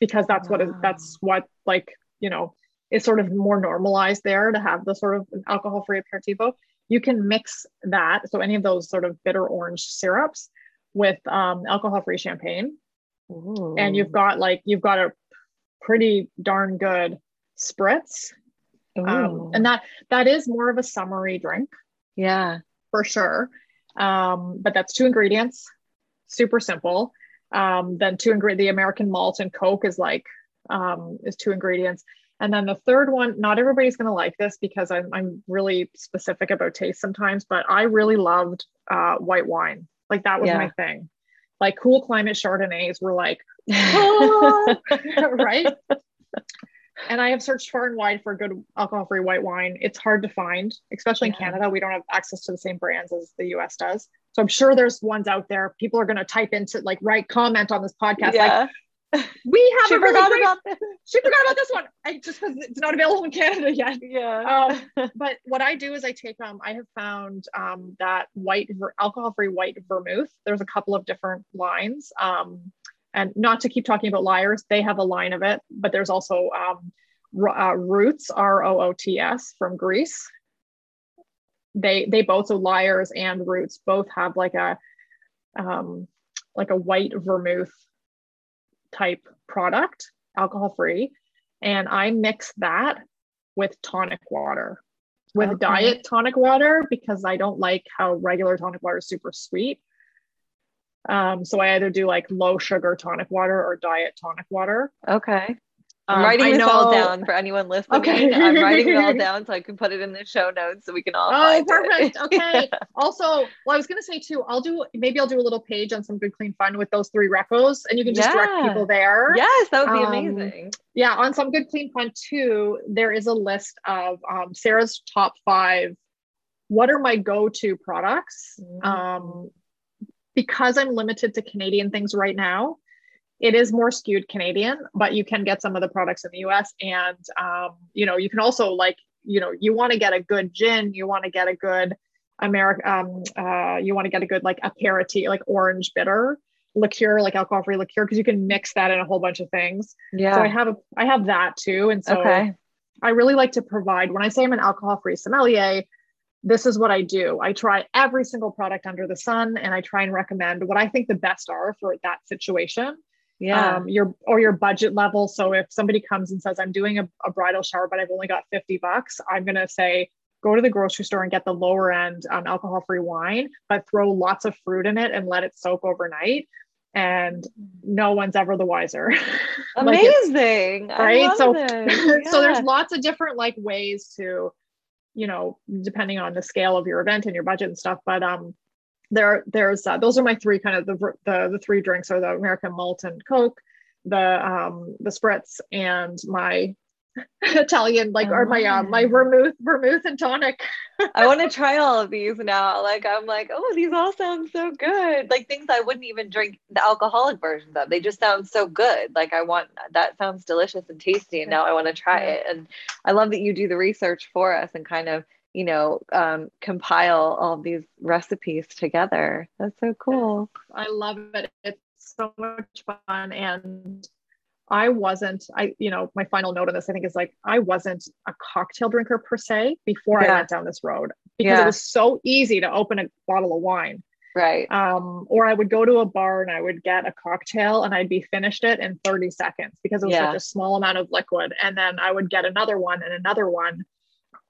because that's what is Wow. that's what like you know is sort of more normalized there to have the sort of alcohol-free aperitivo. You can mix that so any of those sort of bitter orange syrups with um, alcohol-free champagne, and you've got like you've got a pretty darn good spritz, um, and that that is more of a summery drink. Yeah. For sure. Um, but that's two ingredients, super simple. Um, then two ingredient, the American malt and Coke is like um, is two ingredients. And then the third one, not everybody's gonna like this because I'm I'm really specific about taste sometimes, but I really loved uh, white wine. Like that was Yeah. my thing. Like cool climate Chardonnays were like, oh, [laughs] [laughs] right? And I have searched far and wide for good alcohol-free white wine. It's hard to find, especially in Canada. We don't have access to the same brands as the US does. So I'm sure there's ones out there. People are going to type into like write comment on this podcast. Like yeah [laughs] we have she a really forgot great- about this [laughs] she forgot about this one. I just because it's not available in Canada yet. yeah Um, [laughs] but what I do is I take um I have found um that white ver- alcohol-free white vermouth. There's a couple of different lines. Um, and not to keep talking about Lyre's, they have a line of it, but there's also um, uh, Roots R O O T S from Greece. they they both so Lyre's and roots both have like a um like a white vermouth type product alcohol free and i mix that with tonic water. With okay. diet tonic water because i don't like how regular tonic water is super sweet. Um, so i either do like low sugar tonic water or diet tonic water. Okay I'm um, writing this all down for anyone listening. Okay. I'm writing it all [laughs] down so I can put it in the show notes so we can all. Oh, perfect. [laughs] okay. Also, well, I was gonna say too. I'll do maybe I'll do a little page on some good clean fun with those three recos, and you can just yeah. direct people there. Yes, that would be um, amazing. Yeah, on some good clean fun too, there is a list of um, Sarah's top five. What are my go-to products? Mm-hmm. Um, because I'm limited to Canadian things right now it is more skewed Canadian, but you can get some of the products in the US. And, um, you know, you can also like, you know, you want to get a good gin, you want to get a good American, um, uh, you want to get a good like aperitif, like orange bitter liqueur, like alcohol free liqueur, because you can mix that in a whole bunch of things. Yeah. So I have a, I have that too. And so okay. I really like to provide, when I say I'm an alcohol free sommelier, this is what I do. I try every single product under the sun and I try and recommend what I think the best are for that situation yeah. um, your or your budget level. So if somebody comes and says i'm doing a, a bridal shower but i've only got 50 bucks i'm going to say go to the grocery store and get the lower end um, alcohol free wine but throw lots of fruit in it and let it soak overnight. And no one's ever the wiser. [laughs] Amazing. Like right? so yeah. [laughs] so there's lots of different like ways to you know depending on the scale of your event and your budget and stuff but um there there's uh, those are my three kind of the, the the three drinks are the American malt and Coke, the um the spritz and my [laughs] Italian like oh. or my uh, my oh. vermouth vermouth and tonic. I want to [laughs] try all of these now. Like I'm like, oh, these all sound so good. Like things I wouldn't even drink the alcoholic versions of. They just sound so good. Like I want that sounds delicious and tasty, and now I want to try it. And I love that you do the research for us and kind of you know, um, compile all these recipes together. That's so cool. I love it. It's so much fun. And I wasn't, I, you know, my final note on this, I think is like, I wasn't a cocktail drinker per se before yeah. I went down this road because yeah. it was so easy to open a bottle of wine. Right. Um, or I would go to a bar and I would get a cocktail and I'd be finished it in 30 seconds because it was yeah. such a small amount of liquid. And then I would get another one and another one.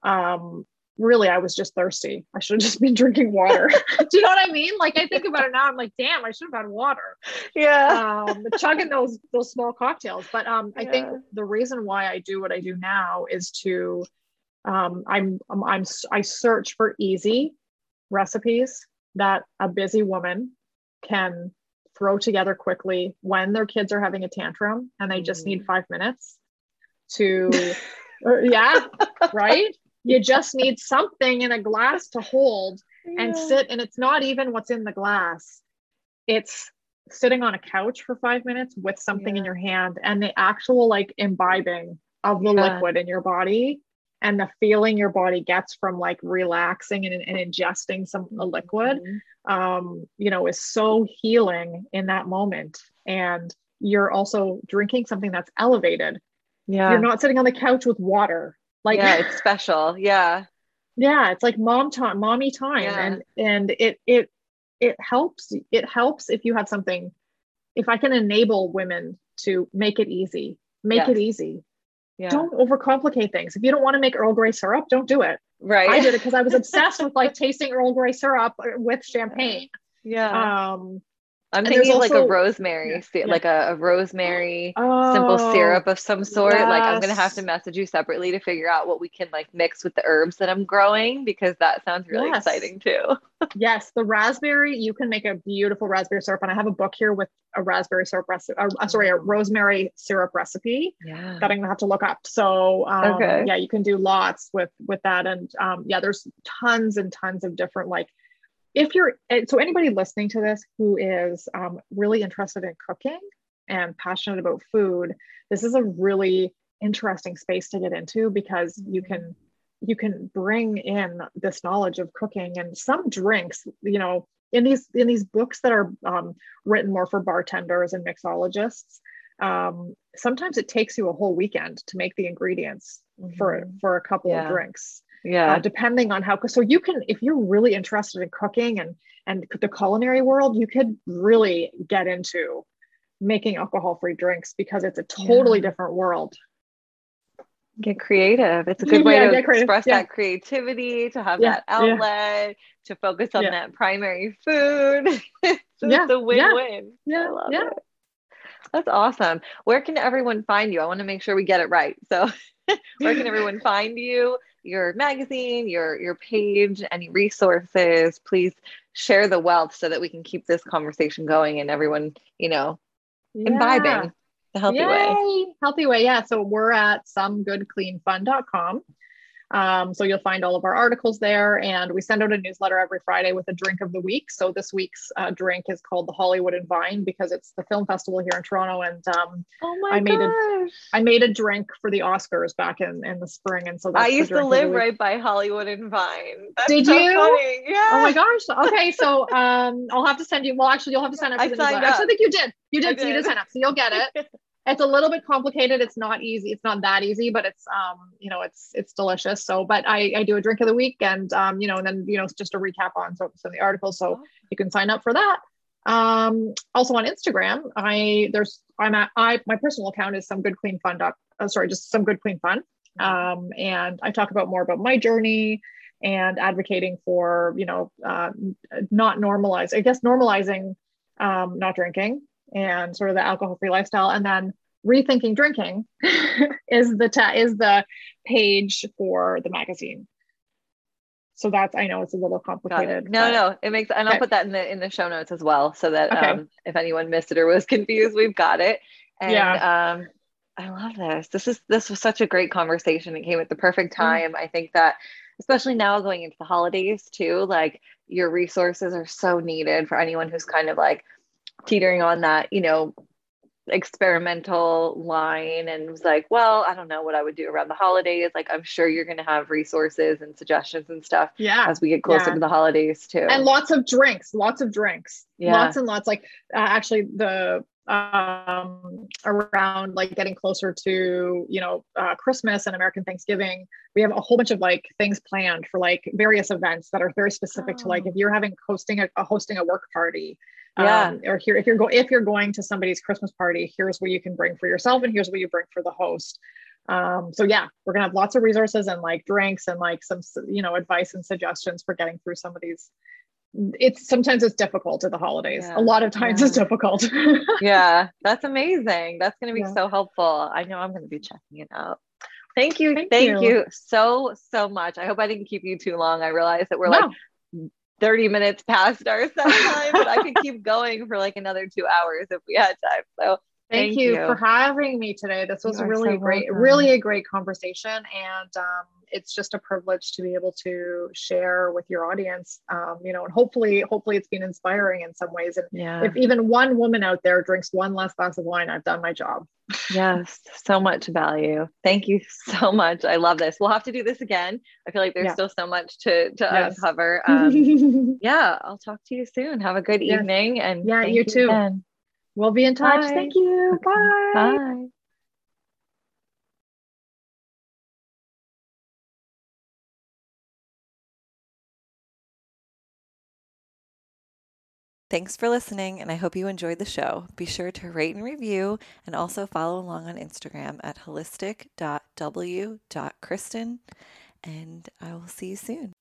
Um, really I was just thirsty. I should have just been drinking water. [laughs] [laughs] Do you know what I mean? Like I think about it now, I'm like, damn, I should have had water. Yeah. Um, chugging those those small cocktails. But um, I think the reason why I do what I do now is to um, I'm, I'm I'm I search for easy recipes that a busy woman can throw together quickly when their kids are having a tantrum and they just need mm. five minutes to [laughs] yeah right you just need something in a glass to hold yeah. and sit and it's not even what's in the glass it's sitting on a couch for five minutes with something yeah. in your hand and the actual like imbibing of the yeah. liquid in your body and the feeling your body gets from like relaxing and, and ingesting some the liquid mm-hmm. um, you know is so healing in that moment and you're also drinking something that's elevated yeah you're not sitting on the couch with water like yeah, it's special. Yeah. [laughs] Yeah, it's like mom time, mommy time. Yeah. And and it it it helps it helps if you have something if I can enable women to make it easy, make yes. it easy. Yeah. Don't overcomplicate things. If you don't want to make Earl Grey syrup, don't do it. Right. I did it because I was [laughs] obsessed with like tasting Earl Grey syrup with champagne. Yeah. Um, I'm and thinking like a rosemary, yeah, like a, a rosemary oh, simple syrup of some sort. Yes. Like I'm gonna have to message you separately to figure out what we can like mix with the herbs that I'm growing because that sounds really yes. exciting too. yes, the raspberry you can make a beautiful raspberry syrup, and I have a book here with a raspberry syrup recipe. Uh, sorry, a rosemary syrup recipe yeah. that I'm gonna have to look up. So um, okay. yeah, you can do lots with with that, and um, yeah, there's tons and tons of different like if you're eh, so anybody listening to this who is um, really interested in cooking and passionate about food this is a really interesting space to get into because you can you can bring in this knowledge of cooking and some drinks you know in these in these books that are um, written more for bartenders and mixologists um, sometimes it takes you a whole weekend to make the ingredients mm-hmm. for for a couple yeah. of drinks Yeah. uh, depending on how. So you can, if you're really interested in cooking and and the culinary world, you could really get into making alcohol-free drinks because it's a totally Yeah. different world. get creative. It's a good way Yeah, to express Yeah. that creativity, to have that outlet, to focus on that primary food. [laughs] so Yeah, it's a win-win. Yeah, I love yeah. it. That's awesome. Where can everyone find you? I want to make sure we get it right. So [laughs] where can everyone find you? Your magazine, your your page, any resources, please share the wealth so that we can keep this conversation going and everyone, you know, imbibing the healthy way. Healthy way. Yeah. So we're at somegoodcleanfun.com. Um, so you'll find all of our articles there, and we send out a newsletter every Friday with a drink of the week. So this week's uh, drink is called the Hollywood and Vine because it's the film festival here in Toronto, and um, Oh my I made a- gosh. I made a drink for the Oscars back in in the spring, and so I used to drink of the live right by Hollywood and Vine. That's Did so you? Funny. Yeah. Oh my gosh. Okay. So um I'll have to send you well actually you'll have to sign up for [laughs] I the signed newsletter. Actually, I think you did. You I did. So you did. did sign up. So you'll get it. [laughs] it's a little bit complicated. It's not easy. It's not that easy, but it's um, you know, it's it's delicious. So but I I do a drink of the week and um, you know, and then you know, it's just a recap on some, some of the articles. So you can sign up for that. Um, also on Instagram, I there's I'm at I my personal account is some good clean fun. Dot, uh, sorry, just some good clean fun. Um, and I talk about more about my journey and advocating for you know uh, not normalize I guess normalizing um, not drinking and sort of the alcohol free lifestyle, and then rethinking drinking [laughs] is the ta- is the page for the magazine. So that's I know it's a little complicated. No, but- no, it makes, and I'll Okay. put that in the in the show notes as well, so that Okay. um, if anyone missed it or was [laughs] confused, we've got it. And Yeah. um, I love this. This is this was such a great conversation. It came at the perfect Mm-hmm. time. I think that, especially now going into the holidays too, like your resources are so needed for anyone who's kind of like teetering on that, you know, experimental line and was like, well, I don't know what I would do around the holidays. Like, I'm sure you're going to have resources and suggestions and stuff Yeah. as we get closer Yeah. to the holidays too. and lots of drinks lots of drinks Yeah. lots and lots like uh, actually the um around like getting closer to you know uh, christmas and american thanksgiving we have a whole bunch of like things planned for like various events that are very specific to like Oh. if you're having hosting a, a hosting a work party Yeah. um, or here if you're going if you're going to somebody's christmas party here's what you can bring for yourself and here's what you bring for the host um so yeah we're gonna have lots of resources and like drinks and like some you know advice and suggestions for getting through some of these it's sometimes it's difficult at the holidays Yeah, a lot of times it's difficult [laughs] yeah, that's amazing. That's going to be Yeah. so helpful. I know I'm going to be checking it out. Thank you. Thank Thank, you. you. so, so much. I hope I didn't keep you too long. I realize that we're No. like 30 minutes past our set [laughs] time, but I could keep going for like another two hours if we had time. So Thank, Thank you, you. for having me today. This was really so great, welcome. really a great conversation, and um, it's just a privilege to be able to share with your audience. Um, you know, and hopefully, hopefully, it's been inspiring in some ways. And yeah, if even one woman out there drinks one less glass of wine, I've done my job. [laughs] yes, so much value. Thank you so much. I love this. We'll have to do this again. I feel like there's Yeah. still so much to, to Yes. uncover. [laughs] Um, yeah, I'll talk to you soon. Have a good Yes. evening. And Yeah, thank you too. again. We'll be in touch. Bye. Thank you. Okay, Bye. Bye. Thanks for listening, and I hope you enjoyed the show. Be sure to rate and review, and also follow along on Instagram at holistic.w.kristen. And I will see you soon.